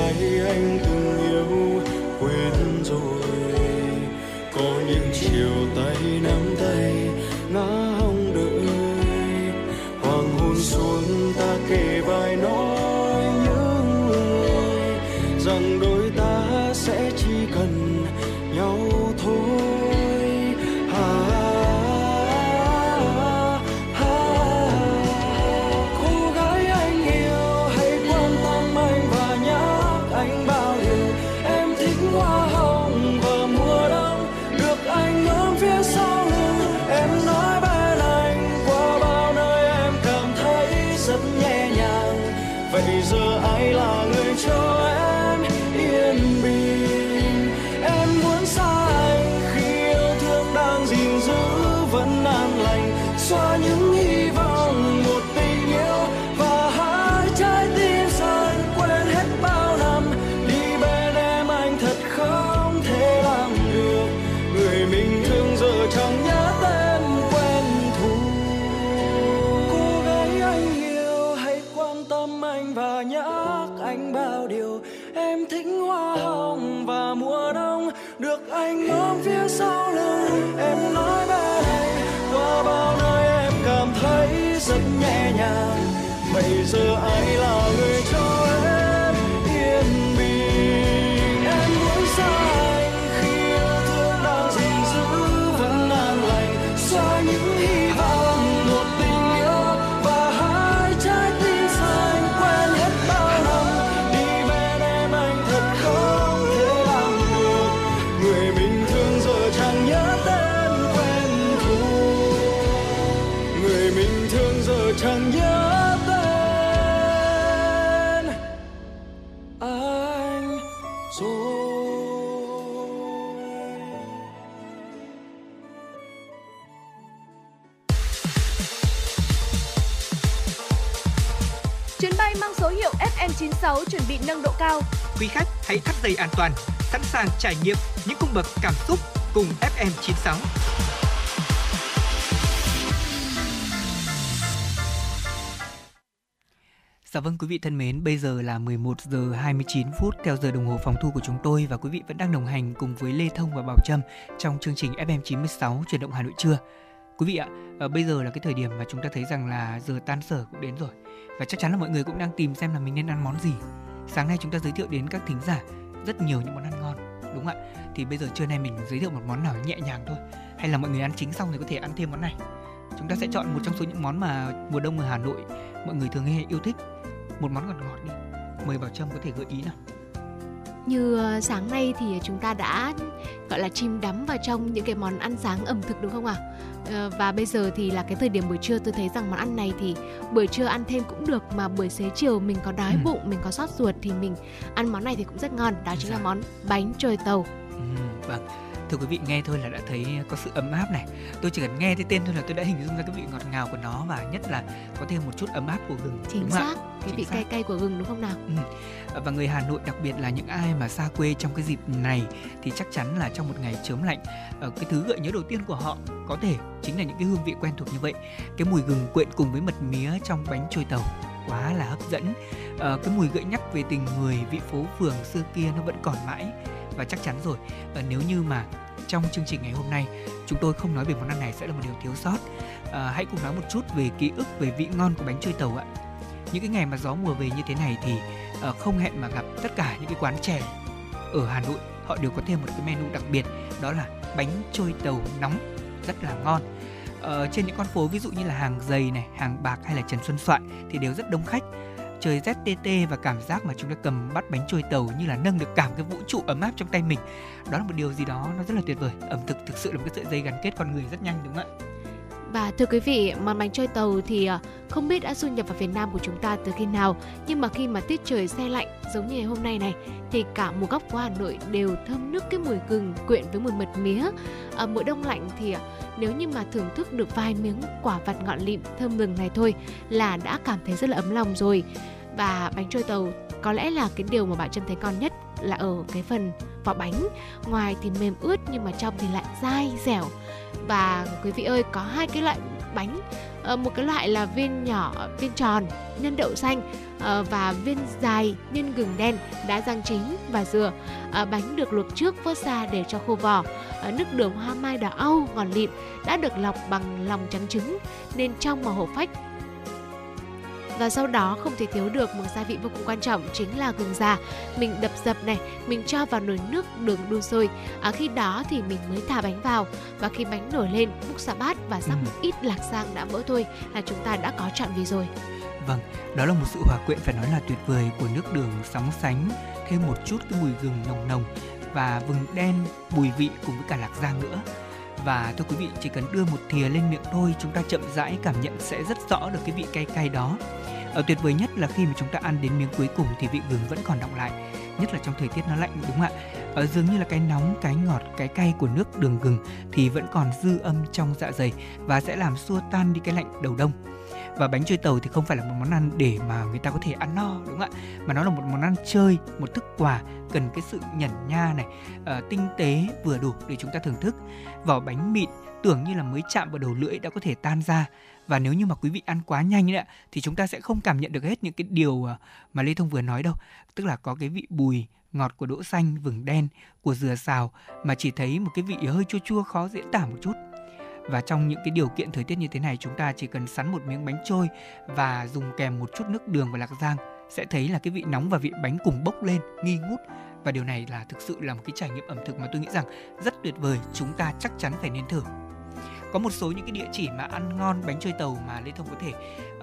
FM96 chuẩn bị nâng độ cao. Quý khách hãy thắt dây an toàn, sẵn sàng trải nghiệm những cung bậc cảm xúc cùng FM96. Dạ vâng quý vị thân mến, bây giờ là 11 giờ 29 phút theo giờ đồng hồ phòng thu của chúng tôi và quý vị vẫn đang đồng hành cùng với Lê Thông và Bảo Trâm trong chương trình FM 96 chuyển động Hà Nội trưa. Quý vị ạ, ờ, bây giờ là cái thời điểm mà chúng ta thấy rằng là giờ tan sở cũng đến rồi và chắc chắn là mọi người cũng đang tìm xem là mình nên ăn món gì. Sáng nay chúng ta giới thiệu đến các thính giả rất nhiều những món ăn ngon, đúng không ạ? Thì bây giờ trưa nay mình giới thiệu một món nào nhẹ nhàng thôi, hay là mọi người ăn chính xong thì có thể ăn thêm món này. Chúng ta sẽ chọn một trong số những món mà mùa đông ở Hà Nội mọi người thường hay yêu thích một món ngọt ngọt đi mời bảo trâm có thể gợi ý nào như ờ, sáng nay thì chúng ta đã gọi là chìm đắm vào trong những cái món ăn sáng ẩm thực đúng không ạ? Ờ, và bây giờ thì là cái thời điểm buổi trưa tôi thấy rằng món ăn này thì buổi trưa ăn thêm cũng được mà buổi xế chiều mình có đói Ừ. bụng, mình có sót ruột thì mình ăn món này thì cũng rất ngon. Đó chính là món bánh trôi tàu. ừ, vâng thưa quý vị nghe thôi là đã thấy có sự ấm áp này. Tôi chỉ cần nghe cái tên thôi là tôi đã hình dung ra cái vị ngọt ngào của nó và nhất là có thêm một chút ấm áp của gừng Chính đúng xác, cái Chính vị xác. cay cay của gừng đúng không nào? và người Hà Nội đặc biệt là những ai mà xa quê trong cái dịp này thì chắc chắn là trong một ngày chớm lạnh ờ, cái thứ gợi nhớ đầu tiên của họ có thể chính là những cái hương vị quen thuộc như vậy. Cái mùi gừng quyện cùng với mật mía trong bánh trôi tàu quá là hấp dẫn. Ờ, cái mùi gợi nhắc về tình người vị phố phường xưa kia nó vẫn còn mãi và chắc chắn rồi. Nếu như mà trong chương trình ngày hôm nay chúng tôi không nói về món ăn này sẽ là một điều thiếu sót. À, hãy cùng nói một chút về ký ức về vị ngon của bánh trôi tàu ạ. Những cái ngày mà gió mùa về như thế này thì à, không hẹn mà gặp tất cả những cái quán chè ở Hà Nội. Họ đều có thêm một cái menu đặc biệt đó là bánh trôi tàu nóng rất là ngon. Ờ, trên những con phố ví dụ như là hàng giày này hàng bạc hay là Trần Xuân Soạn thì đều rất đông khách trời rét tê tê và cảm giác mà chúng ta cầm bắt bánh trôi tàu như là nâng được cảm cái vũ trụ ấm áp trong tay mình. Đó là một điều gì đó nó rất là tuyệt vời. Ẩm thực thực sự là một cái sợi dây gắn kết con người rất nhanh, đúng không ạ? Và thưa quý vị, món bánh trôi tàu thì à, không biết đã du nhập vào Việt Nam của chúng ta từ khi nào. Nhưng mà khi mà tiết trời xe lạnh giống như ngày hôm nay này Thì cả một góc của Hà Nội đều thơm nức cái mùi gừng quyện với mùi mật mía. Ở mùa đông lạnh thì à, nếu như mà thưởng thức được vài miếng quả vặt ngọn lịm thơm gừng này thôi Là đã cảm thấy rất là ấm lòng rồi. Và bánh trôi tàu có lẽ là cái điều mà bạn Trâm thấy con nhất là ở cái phần vỏ bánh. Ngoài thì mềm ướt nhưng mà trong thì lại dai, dẻo và quý vị ơi, có hai cái loại bánh ờ, một cái loại là viên nhỏ, viên tròn, nhân đậu xanh ờ, và viên dài nhân gừng đen đã rang chín và dừa. Ờ, bánh được luộc trước, vớt ra để cho khô vỏ nước đường hoa mai đỏ au, ngọt lịm đã được lọc bằng lòng trắng trứng. Nên trong màu hổ phách và sau đó không thể thiếu được một gia vị vô cùng quan trọng chính là gừng già mình đập dập này mình cho vào nồi nước đường đun sôi à, khi đó thì mình mới thả bánh vào và khi bánh nổi lên múc xà bát và rắc Ừ. một ít lạc sang đã mỡ thôi là chúng ta đã có trọn vị rồi Vâng, đó là một sự hòa quyện phải nói là tuyệt vời của nước đường sóng sánh, thêm một chút cái mùi gừng nồng nồng và vừng đen bùi vị cùng với cả lạc rang nữa. Và thưa quý vị, chỉ cần đưa một thìa lên miệng thôi, chúng ta chậm rãi cảm nhận sẽ rất rõ được cái vị cay cay đó. Ở tuyệt vời nhất là khi mà chúng ta ăn đến miếng cuối cùng thì vị gừng vẫn còn đọng lại, nhất là trong thời tiết nó lạnh đúng không ạ? Ở dường như là cái nóng, cái ngọt, cái cay của nước đường gừng thì vẫn còn dư âm trong dạ dày và sẽ làm xua tan đi cái lạnh đầu đông và bánh trôi tàu thì không phải là một món ăn để mà người ta có thể ăn no đúng không ạ? Mà nó là một món ăn chơi một thức quà cần cái sự nhẩn nha này ờ, tinh tế vừa đủ để chúng ta thưởng thức. Vỏ bánh mịn tưởng như là mới chạm vào đầu lưỡi đã có thể tan ra. Và nếu như mà quý vị ăn quá nhanh ấy thì chúng ta sẽ không cảm nhận được hết những cái điều ờ, mà Lê Thông vừa nói đâu. Tức là có cái vị bùi ngọt của đỗ xanh vừng đen của dừa xào mà chỉ thấy một cái vị hơi chua chua khó diễn tả một chút và trong những cái điều kiện thời tiết như thế này, chúng ta chỉ cần sắn một miếng bánh trôi và dùng kèm một chút nước đường và lạc rang sẽ thấy là cái vị nóng và vị bánh cùng bốc lên, nghi ngút. Và điều này là thực sự là một cái trải nghiệm ẩm thực mà tôi nghĩ rằng rất tuyệt vời, chúng ta chắc chắn phải nên thử có một số những cái địa chỉ mà ăn ngon bánh trôi tàu mà Lê Thông có thể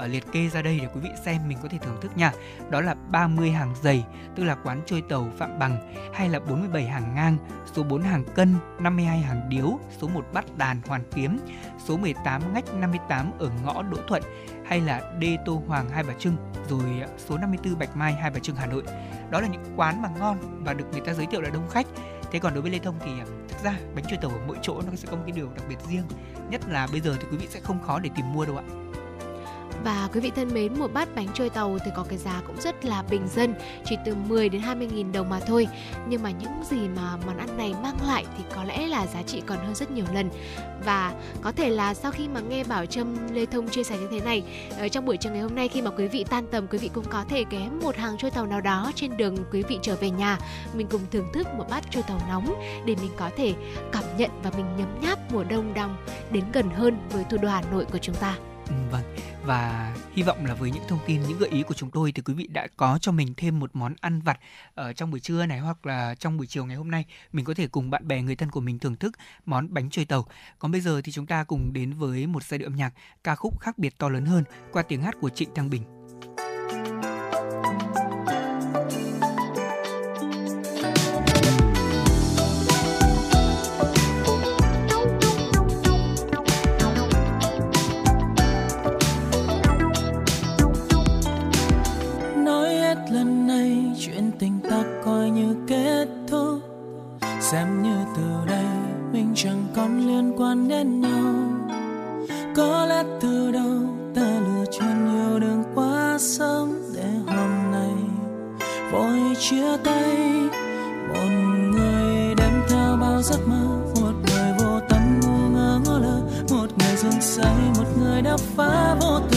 uh, liệt kê ra đây để quý vị xem mình có thể thưởng thức nha. Đó là 30 hàng dày, tức là quán trôi tàu Phạm Bằng hay là 47 hàng ngang, số 4 hàng cân, 52 hàng điếu, số 1 bắt đàn Hoàn Kiếm, số 18 ngách 58 ở ngõ Đỗ Thuận hay là Đê Tô Hoàng Hai Bà Trưng, rồi ờ, số 54 Bạch Mai Hai Bà Trưng Hà Nội. Đó là những quán mà ngon và được người ta giới thiệu là đông khách. Thế còn đối với Lê Thông thì ờ, thực ra bánh trôi tàu ở mỗi chỗ nó sẽ có một cái điều đặc biệt riêng. Nhất là bây giờ thì quý vị sẽ không khó để tìm mua đâu ạ. Và quý vị thân mến, một bát bánh trôi tàu thì có cái giá cũng rất là bình dân, chỉ từ 10 đến 20 nghìn đồng mà thôi. Nhưng mà những gì mà món ăn này mang lại thì có lẽ là giá trị còn hơn rất nhiều lần. Và có thể là sau khi mà nghe Bảo Trâm Lê Thông chia sẻ như thế này, ở trong buổi trường ngày hôm nay khi mà quý vị tan tầm, quý vị cũng có thể ghé một hàng trôi tàu nào đó trên đường quý vị trở về nhà. Mình cùng thưởng thức một bát trôi tàu nóng để mình có thể cảm nhận và mình nhấm nháp mùa đông đông đến gần hơn với thủ đô Hà Nội của chúng ta. Ừ, vâng và hy vọng là với những thông tin, những gợi ý của chúng tôi thì quý vị đã có cho mình thêm một món ăn vặt ở trong buổi trưa này hoặc là trong buổi chiều ngày hôm nay. Mình có thể cùng bạn bè, người thân của mình thưởng thức món bánh trôi tàu. Còn bây giờ thì chúng ta cùng đến với một giai điệu âm nhạc ca khúc khác biệt to lớn hơn qua tiếng hát của Trịnh Thăng Bình. Xem như từ đây mình chẳng còn liên quan đến nhau. Có lẽ từ đâu ta lựa chọn nhiều đường quá sớm để hôm nay vội chia tay. Một người đem theo bao giấc mơ, một người vô tâm ngu ngơ ngó lơ, một người dưng say một người đã phá vô tình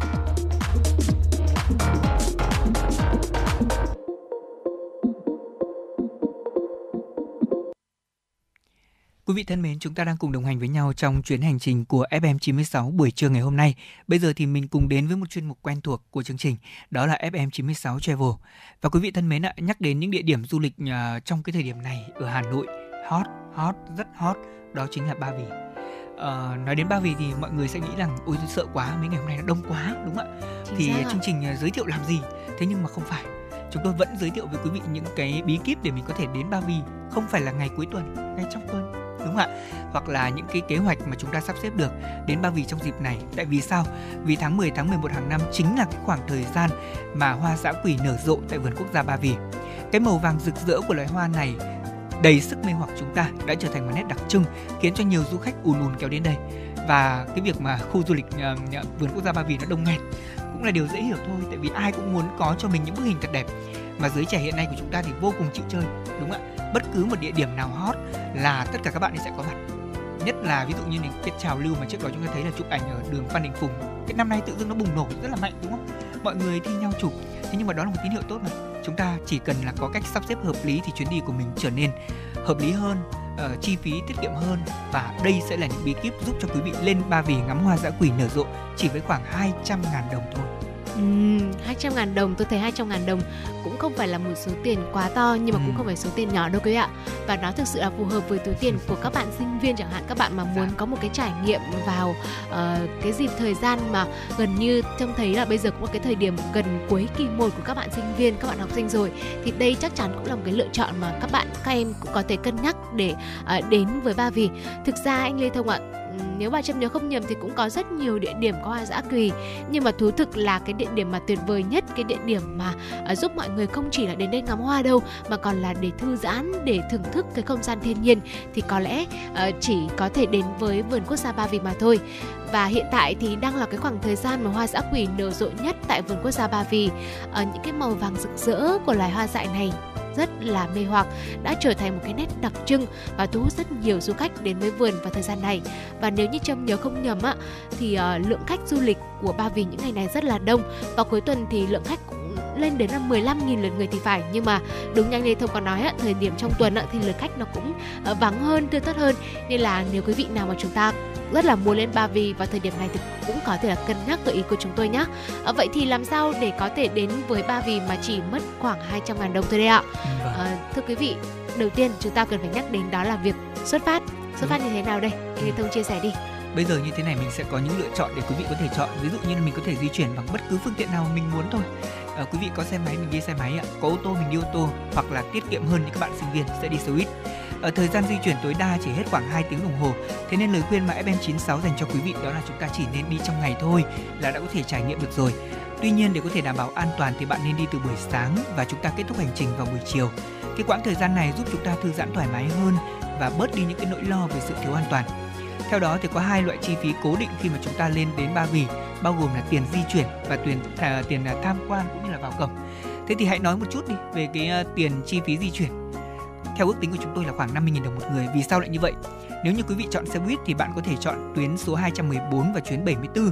Vị thân mến, chúng ta đang cùng đồng hành với nhau trong chuyến hành trình của FM96 buổi trưa ngày hôm nay. Bây giờ thì mình cùng đến với một chuyên mục quen thuộc của chương trình, đó là FM96 Travel. Và quý vị thân mến ạ, nhắc đến những địa điểm du lịch à, trong cái thời điểm này ở Hà Nội, hot, hot, rất hot, đó chính là Ba Vì. Ờ, nói đến Ba Vì thì mọi người sẽ nghĩ rằng ôi tôi sợ quá, mấy ngày hôm nay nó đông quá, đúng không ạ? Chính thì chương trình à, giới thiệu làm gì? Thế nhưng mà không phải. Chúng tôi vẫn giới thiệu với quý vị những cái bí kíp để mình có thể đến Ba Vì, không phải là ngày cuối tuần, ngày trong tuần đúng không ạ? Hoặc là những cái kế hoạch mà chúng ta sắp xếp được đến Ba Vì trong dịp này. Tại vì sao? Vì tháng 10 tháng 11 hàng năm chính là cái khoảng thời gian mà hoa dã quỳ nở rộ tại vườn quốc gia Ba Vì. Cái màu vàng rực rỡ của loài hoa này đầy sức mê hoặc chúng ta đã trở thành một nét đặc trưng khiến cho nhiều du khách ùn ùn kéo đến đây và cái việc mà khu du lịch uh, vườn quốc gia Ba Vì nó đông nghẹt cũng là điều dễ hiểu thôi, tại vì ai cũng muốn có cho mình những bức hình thật đẹp. Mà giới trẻ hiện nay của chúng ta thì vô cùng chịu chơi, đúng không ạ? Bất cứ một địa điểm nào hot là tất cả các bạn ấy sẽ có mặt nhất là ví dụ như những cái trào lưu mà trước đó chúng ta thấy là chụp ảnh ở đường Phan Đình Phùng. Cái năm nay tự dưng nó bùng nổ rất là mạnh đúng không? Mọi người thi nhau chụp. Thế nhưng mà đó là một tín hiệu tốt mà. Chúng ta chỉ cần là có cách sắp xếp hợp lý thì chuyến đi của mình trở nên hợp lý hơn uh, chi phí tiết kiệm hơn và đây sẽ là những bí kíp giúp cho quý vị lên Ba Vì ngắm hoa dã quỳ nở rộ chỉ với khoảng 200 ngàn đồng thôi. Ừm, 200 ngàn đồng, tôi thấy 200 ngàn đồng cũng không phải là một số tiền quá to nhưng mà cũng Ừ. không phải số tiền nhỏ đâu quý ạ. Và nó thực sự là phù hợp với túi tiền của các bạn sinh viên chẳng hạn, các bạn mà muốn Dạ. có một cái trải nghiệm vào ờ, cái dịp thời gian mà gần như trông thấy là bây giờ cũng là cái thời điểm gần cuối kỳ 1 của các bạn sinh viên, các bạn học sinh rồi thì đây chắc chắn cũng là một cái lựa chọn mà các bạn các em cũng có thể cân nhắc để ờ, đến với Ba Vì. Thực ra anh Lê Thông ạ, nếu bà Trâm nhớ không nhầm thì cũng có rất nhiều địa điểm có hoa dã quỳ. Nhưng mà thú thực là cái địa điểm mà tuyệt vời nhất cái địa điểm mà uh, giúp mọi người không chỉ là đến đây ngắm hoa đâu mà còn là để thư giãn để thưởng thức cái không gian thiên nhiên. Thì có lẽ uh, chỉ có thể đến với vườn quốc gia Ba Vì mà thôi. Và hiện tại thì đang là cái khoảng thời gian mà hoa dã quỳ nở rộ nhất tại vườn quốc gia Ba Vì. Ở những cái màu vàng rực rỡ của loài hoa dại này rất là mê hoặc đã trở thành một cái nét đặc trưng và thu hút rất nhiều du khách đến với vườn vào thời gian này. Và nếu như trâm nhớ không nhầm á thì uh, lượng khách du lịch của Ba Vì những ngày này rất là đông. Và cuối tuần thì lượng khách cũng lên đến là 15.000 lượt người thì phải nhưng mà đúng như anh Lê Thông có nói á, thời điểm trong tuần á, thì lượt khách nó cũng ờ, vắng hơn tươi tốt hơn nên là nếu quý vị nào mà chúng ta rất là muốn lên Ba Vì vào thời điểm này thì cũng có thể là cân nhắc gợi ý của chúng tôi nhé. À, vậy thì làm sao để có thể đến với Ba Vì mà chỉ mất khoảng 200 ngàn đồng thôi đấy ạ? À, thưa quý vị, đầu tiên chúng ta cần phải nhắc đến đó là việc xuất phát. Xuất phát như thế nào đây? Anh Lê Thông chia sẻ đi. Bây giờ như thế này mình sẽ có những lựa chọn để quý vị có thể chọn. Ví dụ như là mình có thể di chuyển bằng bất cứ phương tiện nào mình muốn thôi. À, quý vị có xe máy mình đi xe máy ạ, có ô tô mình đi ô tô hoặc là tiết kiệm hơn những các bạn sinh viên sẽ đi xe buýt. Ở thời gian di chuyển tối đa chỉ hết khoảng 2 tiếng đồng hồ. Thế nên lời khuyên mà FM96 dành cho quý vị đó là chúng ta chỉ nên đi trong ngày thôi là đã có thể trải nghiệm được rồi. Tuy nhiên để có thể đảm bảo an toàn thì bạn nên đi từ buổi sáng và chúng ta kết thúc hành trình vào buổi chiều. Cái quãng thời gian này giúp chúng ta thư giãn thoải mái hơn và bớt đi những cái nỗi lo về sự thiếu an toàn. Theo đó thì có hai loại chi phí cố định khi mà chúng ta lên đến Ba Vì, bao gồm là tiền di chuyển và tiền à, tiền à, tham quan cũng như là vào cổng. Thế thì hãy nói một chút đi về cái uh, tiền chi phí di chuyển. Theo ước tính của chúng tôi là khoảng 50.000 đồng một người. Vì sao lại như vậy? Nếu như quý vị chọn xe buýt thì bạn có thể chọn tuyến số 214 và chuyến 74.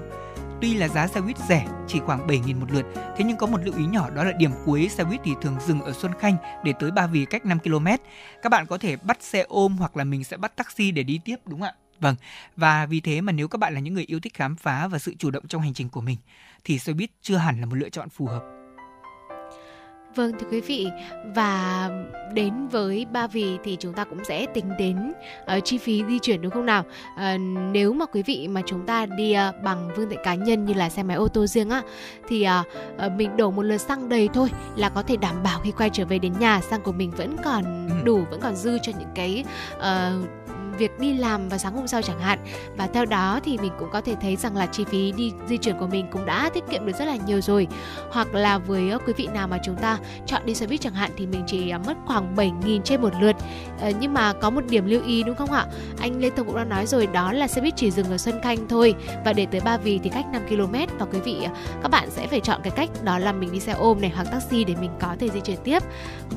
Tuy là giá xe buýt rẻ, chỉ khoảng 7.000 một lượt, thế nhưng có một lưu ý nhỏ đó là điểm cuối xe buýt thì thường dừng ở Xuân Khanh để tới Ba Vì cách 5 km. Các bạn có thể bắt xe ôm hoặc là mình sẽ bắt taxi để đi tiếp đúng không ạ? Vâng, và vì thế mà nếu các bạn là những người yêu thích khám phá và sự chủ động trong hành trình của mình thì xe buýt chưa hẳn là một lựa chọn phù hợp. Vâng thưa quý vị và đến với Ba Vì thì chúng ta cũng sẽ tính đến uh, chi phí di chuyển đúng không nào? Uh, nếu mà quý vị mà chúng ta đi uh, bằng phương tiện cá nhân như là xe máy ô tô riêng á thì uh, uh, mình đổ một lượt xăng đầy thôi là có thể đảm bảo khi quay trở về đến nhà xăng của mình vẫn còn Ừ. đủ vẫn còn dư cho những cái uh, việc đi làm vào sáng hôm sau chẳng hạn. Và theo đó thì mình cũng có thể thấy rằng là chi phí đi di chuyển của mình cũng đã tiết kiệm được rất là nhiều rồi. Hoặc là với ờ, quý vị nào mà chúng ta chọn đi xe buýt chẳng hạn thì mình chỉ ờ, mất khoảng 7.000 trên một lượt. À, nhưng mà có một điểm lưu ý đúng không ạ? Anh Lê Thông cũng đã nói rồi đó là xe buýt chỉ dừng ở Xuân Canh thôi. Và để tới Ba Vì thì cách 5 km và quý vị các bạn sẽ phải chọn cái cách đó là mình đi xe ôm này hoặc taxi để mình có thể di chuyển tiếp.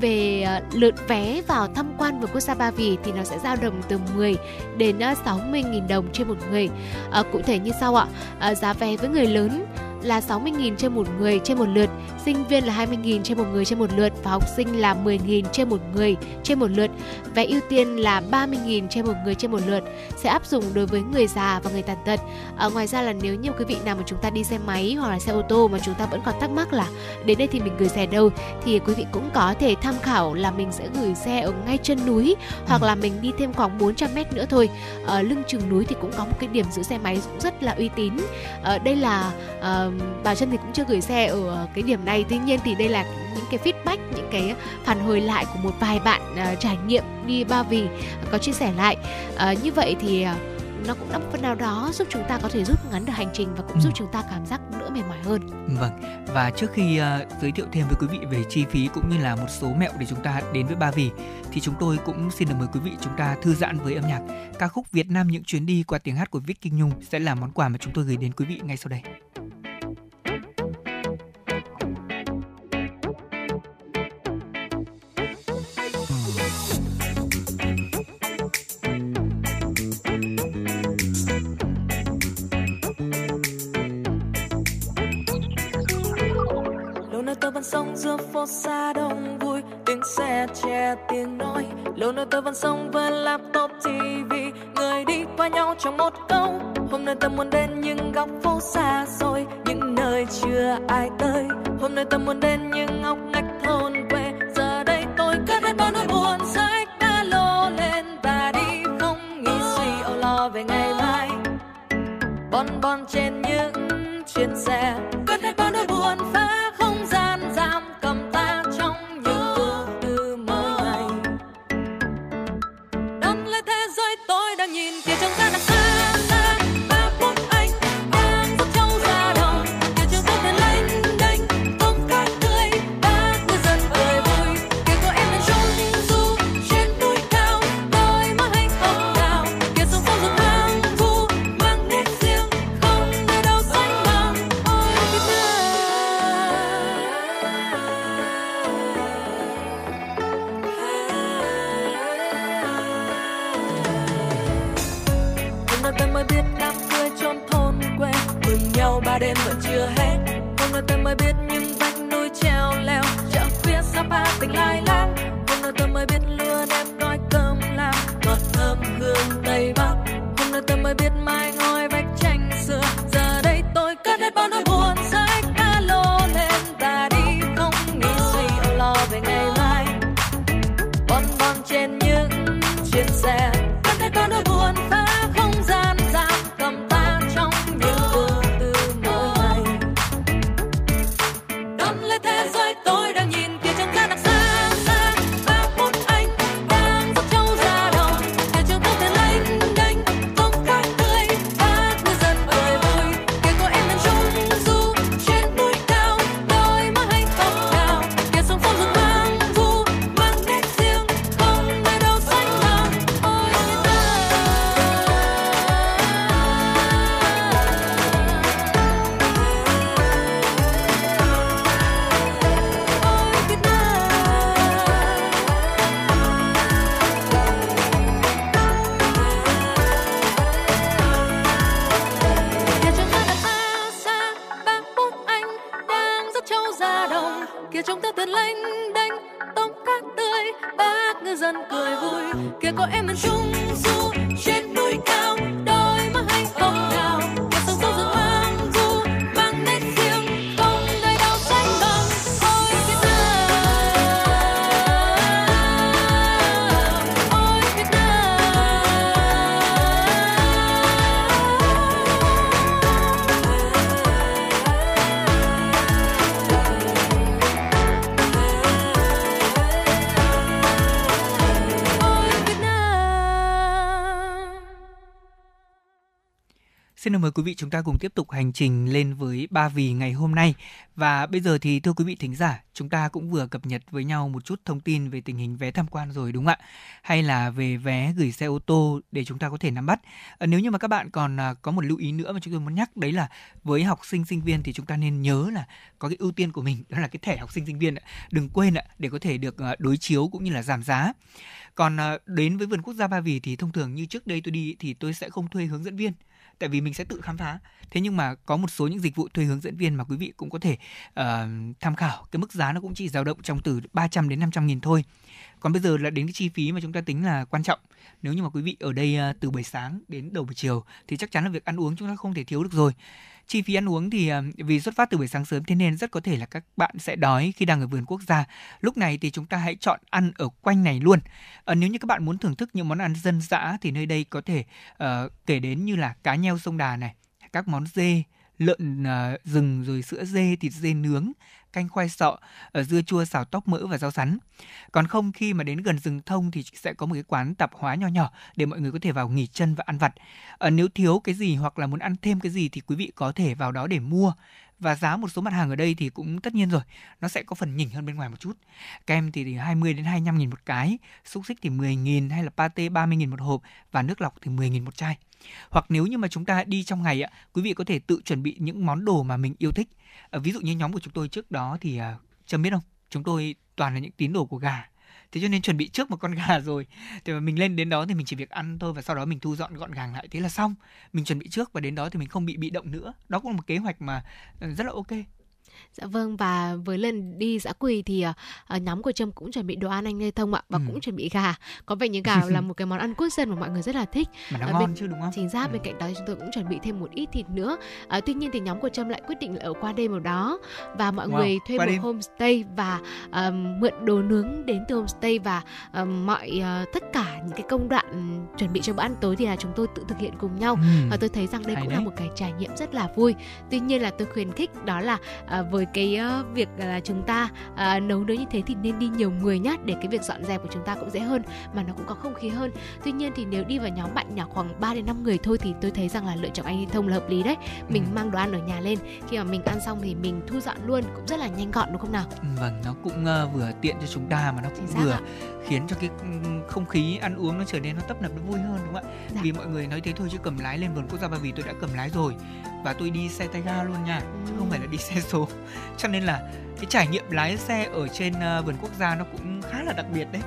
Về lượt vé vào tham quan vườn quốc gia Ba Vì thì nó sẽ dao động từ 10 người đến ờ, 60.000 đồng trên một người. À, cụ thể như sau ạ. À, giá vé với người lớn là 60.000 trên một người trên một lượt, sinh viên là 20.000 trên một người trên một lượt và học sinh là 10.000 trên một người trên một lượt. Vé ưu tiên là 30.000 trên một người trên một lượt sẽ áp dụng đối với người già và người tàn tật. À, ngoài ra là nếu như quý vị nào mà chúng ta đi xe máy hoặc là xe ô tô mà chúng ta vẫn còn thắc mắc là đến đây thì mình gửi xe đâu thì quý vị cũng có thể tham khảo là mình sẽ gửi xe ở ngay chân núi hoặc là mình đi thêm khoảng 400 mét nữa thôi. Ở lưng chừng núi thì cũng có một cái điểm giữ xe máy cũng rất là uy tín. Ờ, đây là à, bà Trân thì cũng chưa gửi xe ở cái điểm này tuy nhiên thì đây là những cái feedback những cái phản hồi lại của một vài bạn ờ, trải nghiệm đi Ba Vì có chia sẻ lại Ờ, như vậy thì ờ, nó cũng một phần nào đó giúp chúng ta có thể rút ngắn được hành trình và cũng Ừ. giúp chúng ta cảm giác đỡ mệt mỏi hơn Vâng, và trước khi ờ, giới thiệu thêm với quý vị về chi phí cũng như là một số mẹo để chúng ta đến với Ba Vì thì chúng tôi cũng xin được mời quý vị chúng ta thư giãn với âm nhạc. Ca khúc Việt Nam những chuyến đi qua tiếng hát của Vicky Nhung sẽ là món quà mà chúng tôi gửi đến quý vị ngay sau đây. Con sông với laptop tv người đi qua nhau trong một câu. Hôm nay ta muốn đến những góc phố xa xôi, những nơi chưa ai tới. Hôm nay ta muốn đến những ngóc ngách thôn quê. Giờ đây tôi cất hết bao nỗi buồn sách đã lô lên và đi không nghĩ suy âu lo về ngày mai. Bon bon trên những chuyến xe. Quý vị chúng ta cùng tiếp tục hành trình lên với Ba Vì ngày hôm nay. Và bây giờ thì thưa quý vị thính giả, chúng ta cũng vừa cập nhật với nhau một chút thông tin về tình hình vé tham quan rồi đúng không ạ? Hay là về vé gửi xe ô tô để chúng ta có thể nắm bắt. À, nếu như mà các bạn còn à, có một lưu ý nữa mà chúng tôi muốn nhắc đấy là với học sinh sinh viên thì chúng ta nên nhớ là có cái ưu tiên của mình đó là cái thẻ học sinh sinh viên ạ. Đừng quên ạ để có thể được à, đối chiếu cũng như là giảm giá. Còn à, đến với vườn quốc gia Ba Vì thì thông thường như trước đây tôi đi thì tôi sẽ không thuê hướng dẫn viên tại vì mình sẽ tự khám phá. Thế nhưng mà có một số những dịch vụ thuê hướng dẫn viên mà quý vị cũng có thể uh, tham khảo. Cái mức giá nó cũng chỉ dao động trong từ 300 đến 500 nghìn thôi. Còn bây giờ là đến cái chi phí mà chúng ta tính là quan trọng. Nếu như mà quý vị ở đây uh, từ buổi sáng đến đầu buổi chiều thì chắc chắn là việc ăn uống chúng ta không thể thiếu được rồi chi phí ăn uống thì ờ, vì xuất phát từ buổi sáng sớm thế nên rất có thể là các bạn sẽ đói khi đang ở vườn quốc gia. Lúc này thì chúng ta hãy chọn ăn ở quanh này luôn. À, nếu như các bạn muốn thưởng thức những món ăn dân dã thì nơi đây có thể uh, kể đến như là cá nheo sông đà này các món dê lợn uh, rừng rồi sữa dê thịt dê nướng canh khoai sọ ờ, dưa chua, xào tóc mỡ và rau sắn. Còn không, khi mà đến gần rừng thông thì sẽ có một cái quán tạp hóa nhỏ nhỏ để mọi người có thể vào nghỉ chân và ăn vặt. Ờ, nếu thiếu cái gì hoặc là muốn ăn thêm cái gì thì quý vị có thể vào đó để mua. Và giá một số mặt hàng ở đây thì cũng tất nhiên rồi, nó sẽ có phần nhỉnh hơn bên ngoài một chút. Kem thì 20 đến 25 nghìn một cái, xúc xích thì 10 nghìn hay là pate 30 nghìn một hộp và nước lọc thì 10 nghìn một chai hoặc nếu như mà chúng ta đi trong ngày ạ quý vị có thể tự chuẩn bị những món đồ mà mình yêu thích. Ờ, ví dụ như nhóm của chúng tôi trước đó thì chưa trâm biết không? Chúng tôi toàn là những tín đồ của gà. Thế cho nên chuẩn bị trước một con gà rồi. Thì mà mình lên đến đó thì mình chỉ việc ăn thôi và sau đó mình thu dọn gọn gàng lại. Thế là xong. Mình chuẩn bị trước và đến đó thì mình không bị bị động nữa. Đó cũng là một kế hoạch mà ờ, rất là ok. Dạ vâng và với lần đi dã quỳ thì uh, nhóm của Trâm cũng chuẩn bị đồ ăn anh Lê Thông ạ và Ừ. cũng chuẩn bị gà. Có vẻ như gà là một cái món ăn quốc dân mà mọi người rất là thích. mà nó À, ngon bên- chứ đúng không Chính xác Ừ. bên cạnh đó chúng tôi cũng chuẩn bị thêm một ít thịt nữa. À, tuy nhiên thì nhóm của Trâm lại quyết định là ở qua đêm ở đó và mọi Wow, người thuê qua một đêm. homestay và um, mượn đồ nướng đến từ homestay và um, mọi uh, tất cả những cái công đoạn chuẩn bị cho bữa ăn tối thì là chúng tôi tự thực hiện cùng nhau Ừ. và tôi thấy rằng đây Hay cũng đấy. là một cái trải nghiệm rất là vui tuy nhiên là tôi khuyến khích đó là à, với cái ờ, việc là chúng ta à, nấu nướng như thế thì nên đi nhiều người nhá để cái việc dọn dẹp của chúng ta cũng dễ hơn mà nó cũng có không khí hơn tuy nhiên thì nếu đi vào nhóm bạn nhỏ khoảng 3 đến 5 người thôi thì tôi thấy rằng là lựa chọn anh thông là hợp lý đấy mình Ừ. mang đồ ăn ở nhà lên khi mà mình ăn xong thì mình thu dọn luôn cũng rất là nhanh gọn đúng không nào Ừ, vâng nó cũng ờ, vừa tiện cho chúng ta mà nó cũng vừa ạ. khiến cho cái ừm, không khí ăn uống nó trở nên nó tấp nập nó vui hơn đúng không ạ Dạ. vì mọi người nói thế thôi chứ cầm lái lên vườn quốc gia ba vì tôi đã cầm lái rồi và tôi đi xe tay ga luôn nha chứ không phải là đi xe số cho nên là cái trải nghiệm lái xe ở trên ờ, vườn quốc gia nó cũng khá là đặc biệt đấy.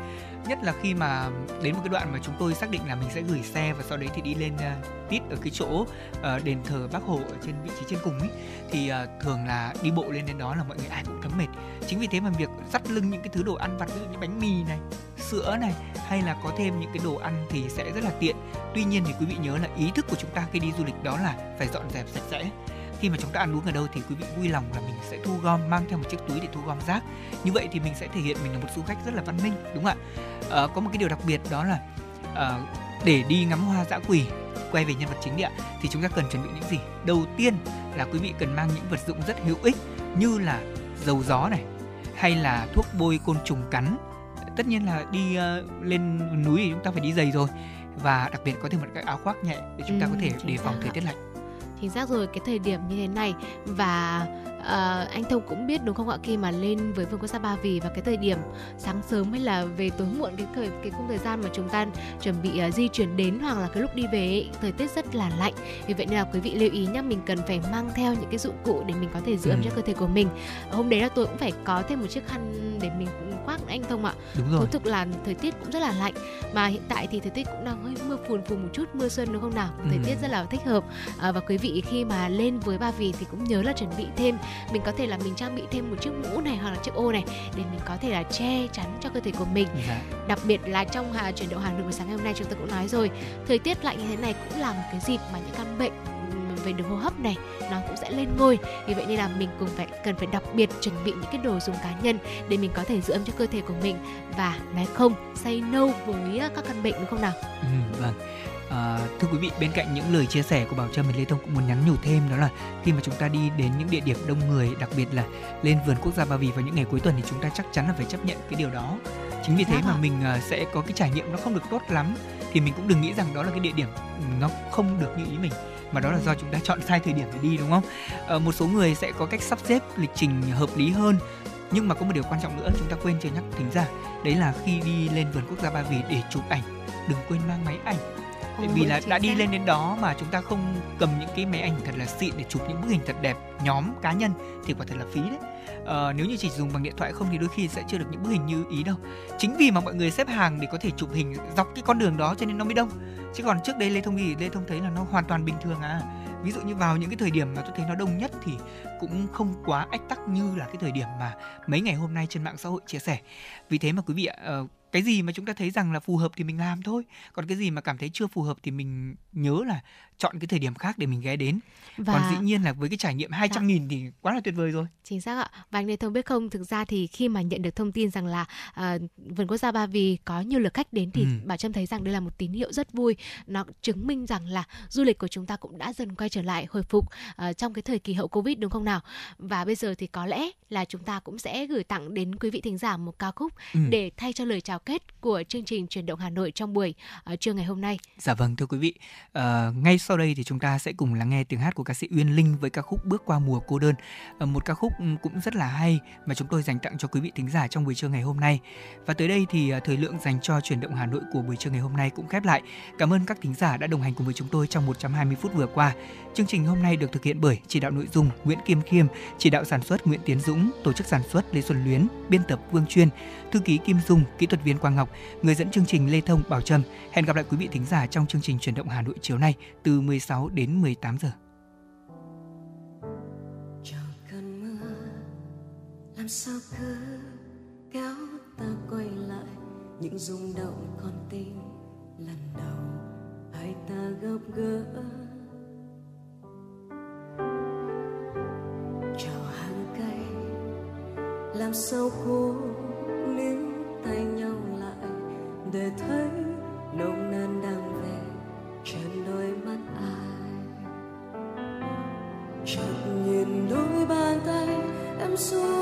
Nhất là khi mà đến một cái đoạn mà chúng tôi xác định là mình sẽ gửi xe và sau đấy thì đi lên ờ, tít ở cái chỗ ờ, đền thờ bác hồ ở trên vị trí trên cùng ấy, thì thường là đi bộ lên đến đó là mọi người ai cũng thấm mệt. Chính vì thế mà việc dắt lưng những cái thứ đồ ăn vặt ví dụ như bánh mì này, sữa này, hay là có thêm những cái đồ ăn thì sẽ rất là tiện. Tuy nhiên thì quý vị nhớ là ý thức của chúng ta khi đi du lịch đó là phải dọn dẹp sạch sẽ khi mà chúng ta ăn uống ở đâu thì quý vị vui lòng là mình sẽ thu gom mang theo một chiếc túi để thu gom rác. Như vậy thì mình sẽ thể hiện mình là một du khách rất là văn minh đúng không ạ? Ờ, có một cái điều đặc biệt đó là ờ, để đi ngắm hoa dã quỳ quay về nhân vật chính ạ thì chúng ta cần chuẩn bị những gì? Đầu tiên là quý vị cần mang những vật dụng rất hữu ích như là dầu gió này hay là thuốc bôi côn trùng cắn. Tất nhiên là đi ờ, lên núi thì chúng ta phải đi giày rồi và đặc biệt có thêm một cái áo khoác nhẹ để chúng ta Ừ, có thể chính đề phòng thời tiết lạnh chính xác rồi cái thời điểm như thế này và ờ, anh thông cũng biết đúng không ạ? Khi mà lên với vườn quốc gia ba vì và cái thời điểm sáng sớm hay là về tối muộn cái thời cái khung thời gian mà chúng ta chuẩn bị ờ, di chuyển đến hoặc là cái lúc đi về ấy, thời tiết rất là lạnh. Vì vậy nên là quý vị lưu ý nhá mình cần phải mang theo những cái dụng cụ để mình có thể giữ ấm Ừ. cho cơ thể của mình. Hôm đấy là tôi cũng phải có thêm một chiếc khăn để mình khoác anh thông ạ. Đúng rồi. Thú thực là thời tiết cũng rất là lạnh mà hiện tại thì thời tiết cũng đang hơi mưa phùn phùn một chút mưa xuân đúng không nào? Thời Ừ. tiết rất là thích hợp. À, và quý vị khi mà lên với Ba Vì thì cũng nhớ là chuẩn bị thêm mình có thể là mình trang bị thêm một chiếc mũ này hoặc là chiếc ô này để mình có thể là che chắn cho cơ thể của mình dạ. đặc biệt là trong hà chuyển động hàng đường buổi sáng ngày hôm nay chúng tôi cũng nói rồi thời tiết lạnh như thế này cũng là một cái dịp mà những căn bệnh về đường hô hấp này nó cũng sẽ lên ngôi vì vậy nên là mình cũng phải cần phải đặc biệt chuẩn bị những cái đồ dùng cá nhân để mình có thể giữ ấm cho cơ thể của mình và nói không say no với ờ, các căn bệnh đúng không nào Ừ, vâng. À, thưa quý vị, bên cạnh những lời chia sẻ của Bảo Trâm thì Lê Thông cũng muốn nhắn nhủ thêm đó là khi mà chúng ta đi đến những địa điểm đông người, đặc biệt là lên vườn quốc gia Ba Vì vào những ngày cuối tuần thì chúng ta chắc chắn là phải chấp nhận cái điều đó. Chính vì thế Dạ mà vâng. mình à, sẽ có cái trải nghiệm nó không được tốt lắm. Thì mình cũng đừng nghĩ rằng đó là cái địa điểm ừ, nó không được như ý mình mà đó là do chúng ta chọn sai thời điểm để đi đúng không? Ờ, một số người sẽ có cách sắp xếp lịch trình hợp lý hơn. Nhưng mà có một điều quan trọng nữa chúng ta quên chưa nhắc thính giả đấy là khi đi lên vườn quốc gia Ba Vì để chụp ảnh đừng quên mang máy ảnh tại vì là đã đi xác. lên đến đó mà chúng ta không cầm những cái máy ảnh thật là xịn để chụp những bức hình thật đẹp nhóm cá nhân thì quả thật là phí đấy. Ờ, nếu như chỉ dùng bằng điện thoại không thì đôi khi sẽ chưa được những bức hình như ý đâu. Chính vì mà mọi người xếp hàng để có thể chụp hình dọc cái con đường đó cho nên nó mới đông. Chứ còn trước đây lê thông thì lê thông thấy là nó hoàn toàn bình thường à. Ví dụ như vào những cái thời điểm mà tôi thấy nó đông nhất thì cũng không quá ách tắc như là cái thời điểm mà mấy ngày hôm nay trên mạng xã hội chia sẻ. Vì thế mà quý vị ạ uh, cái gì mà chúng ta thấy rằng là phù hợp thì mình làm thôi. Còn cái gì mà cảm thấy chưa phù hợp thì mình nhớ là chọn cái thời điểm khác để mình ghé đến và còn dĩ nhiên là với cái trải nghiệm 200 nghìn thì quá là tuyệt vời rồi Chính xác ạ. Và anh Lê Thông biết không, thực ra thì khi mà nhận được thông tin rằng là à, vườn quốc gia Ba Vì có nhiều lượt khách đến thì Ừ. bà Trâm thấy rằng đây là một tín hiệu rất vui. Nó chứng minh rằng là du lịch của chúng ta cũng đã dần quay trở lại hồi phục à, trong cái thời kỳ hậu Covid đúng không nào? Và bây giờ thì có lẽ là chúng ta cũng sẽ gửi tặng đến quý vị thính giả một ca khúc Ừ. để thay cho lời chào kết của chương trình truyền động Hà Nội trong buổi uh, trưa ngày hôm nay. Dạ vâng thưa quý vị, Ờ, ngay sau đây thì chúng ta sẽ cùng lắng nghe tiếng hát của ca sĩ Uyên Linh với ca khúc Bước qua mùa cô đơn, ờ, một ca khúc ừ, cũng rất là hay mà chúng tôi dành tặng cho quý vị thính giả trong buổi trưa ngày hôm nay. Và tới đây thì ờ, thời lượng dành cho chuyển động Hà Nội của buổi trưa ngày hôm nay cũng khép lại. Cảm ơn các thính giả đã đồng hành cùng với chúng tôi trong 120 phút vừa qua. Chương trình hôm nay được thực hiện bởi chỉ đạo nội dung Nguyễn Kim Khiêm, chỉ đạo sản xuất Nguyễn Tiến Dũng, tổ chức sản xuất Lê Xuân Luyến, biên tập Vương Chuyên, thư ký Kim Dung, kỹ thuật viên Quang Ngọc, người dẫn chương trình Lê Thông Bảo Trâm. Hẹn gặp lại quý vị thính giả trong chương trình chuyển động Hà Nội chiều nay từ 16 đến 18 giờ. Chẳng cần mưa, làm sao cứ kéo ta quay lại? Những rung động con tim lần đầu hai ta gặp gỡ? Chào hàng cây, làm sao cô níu tay nhau lại? Để thấy nồng nàn đang em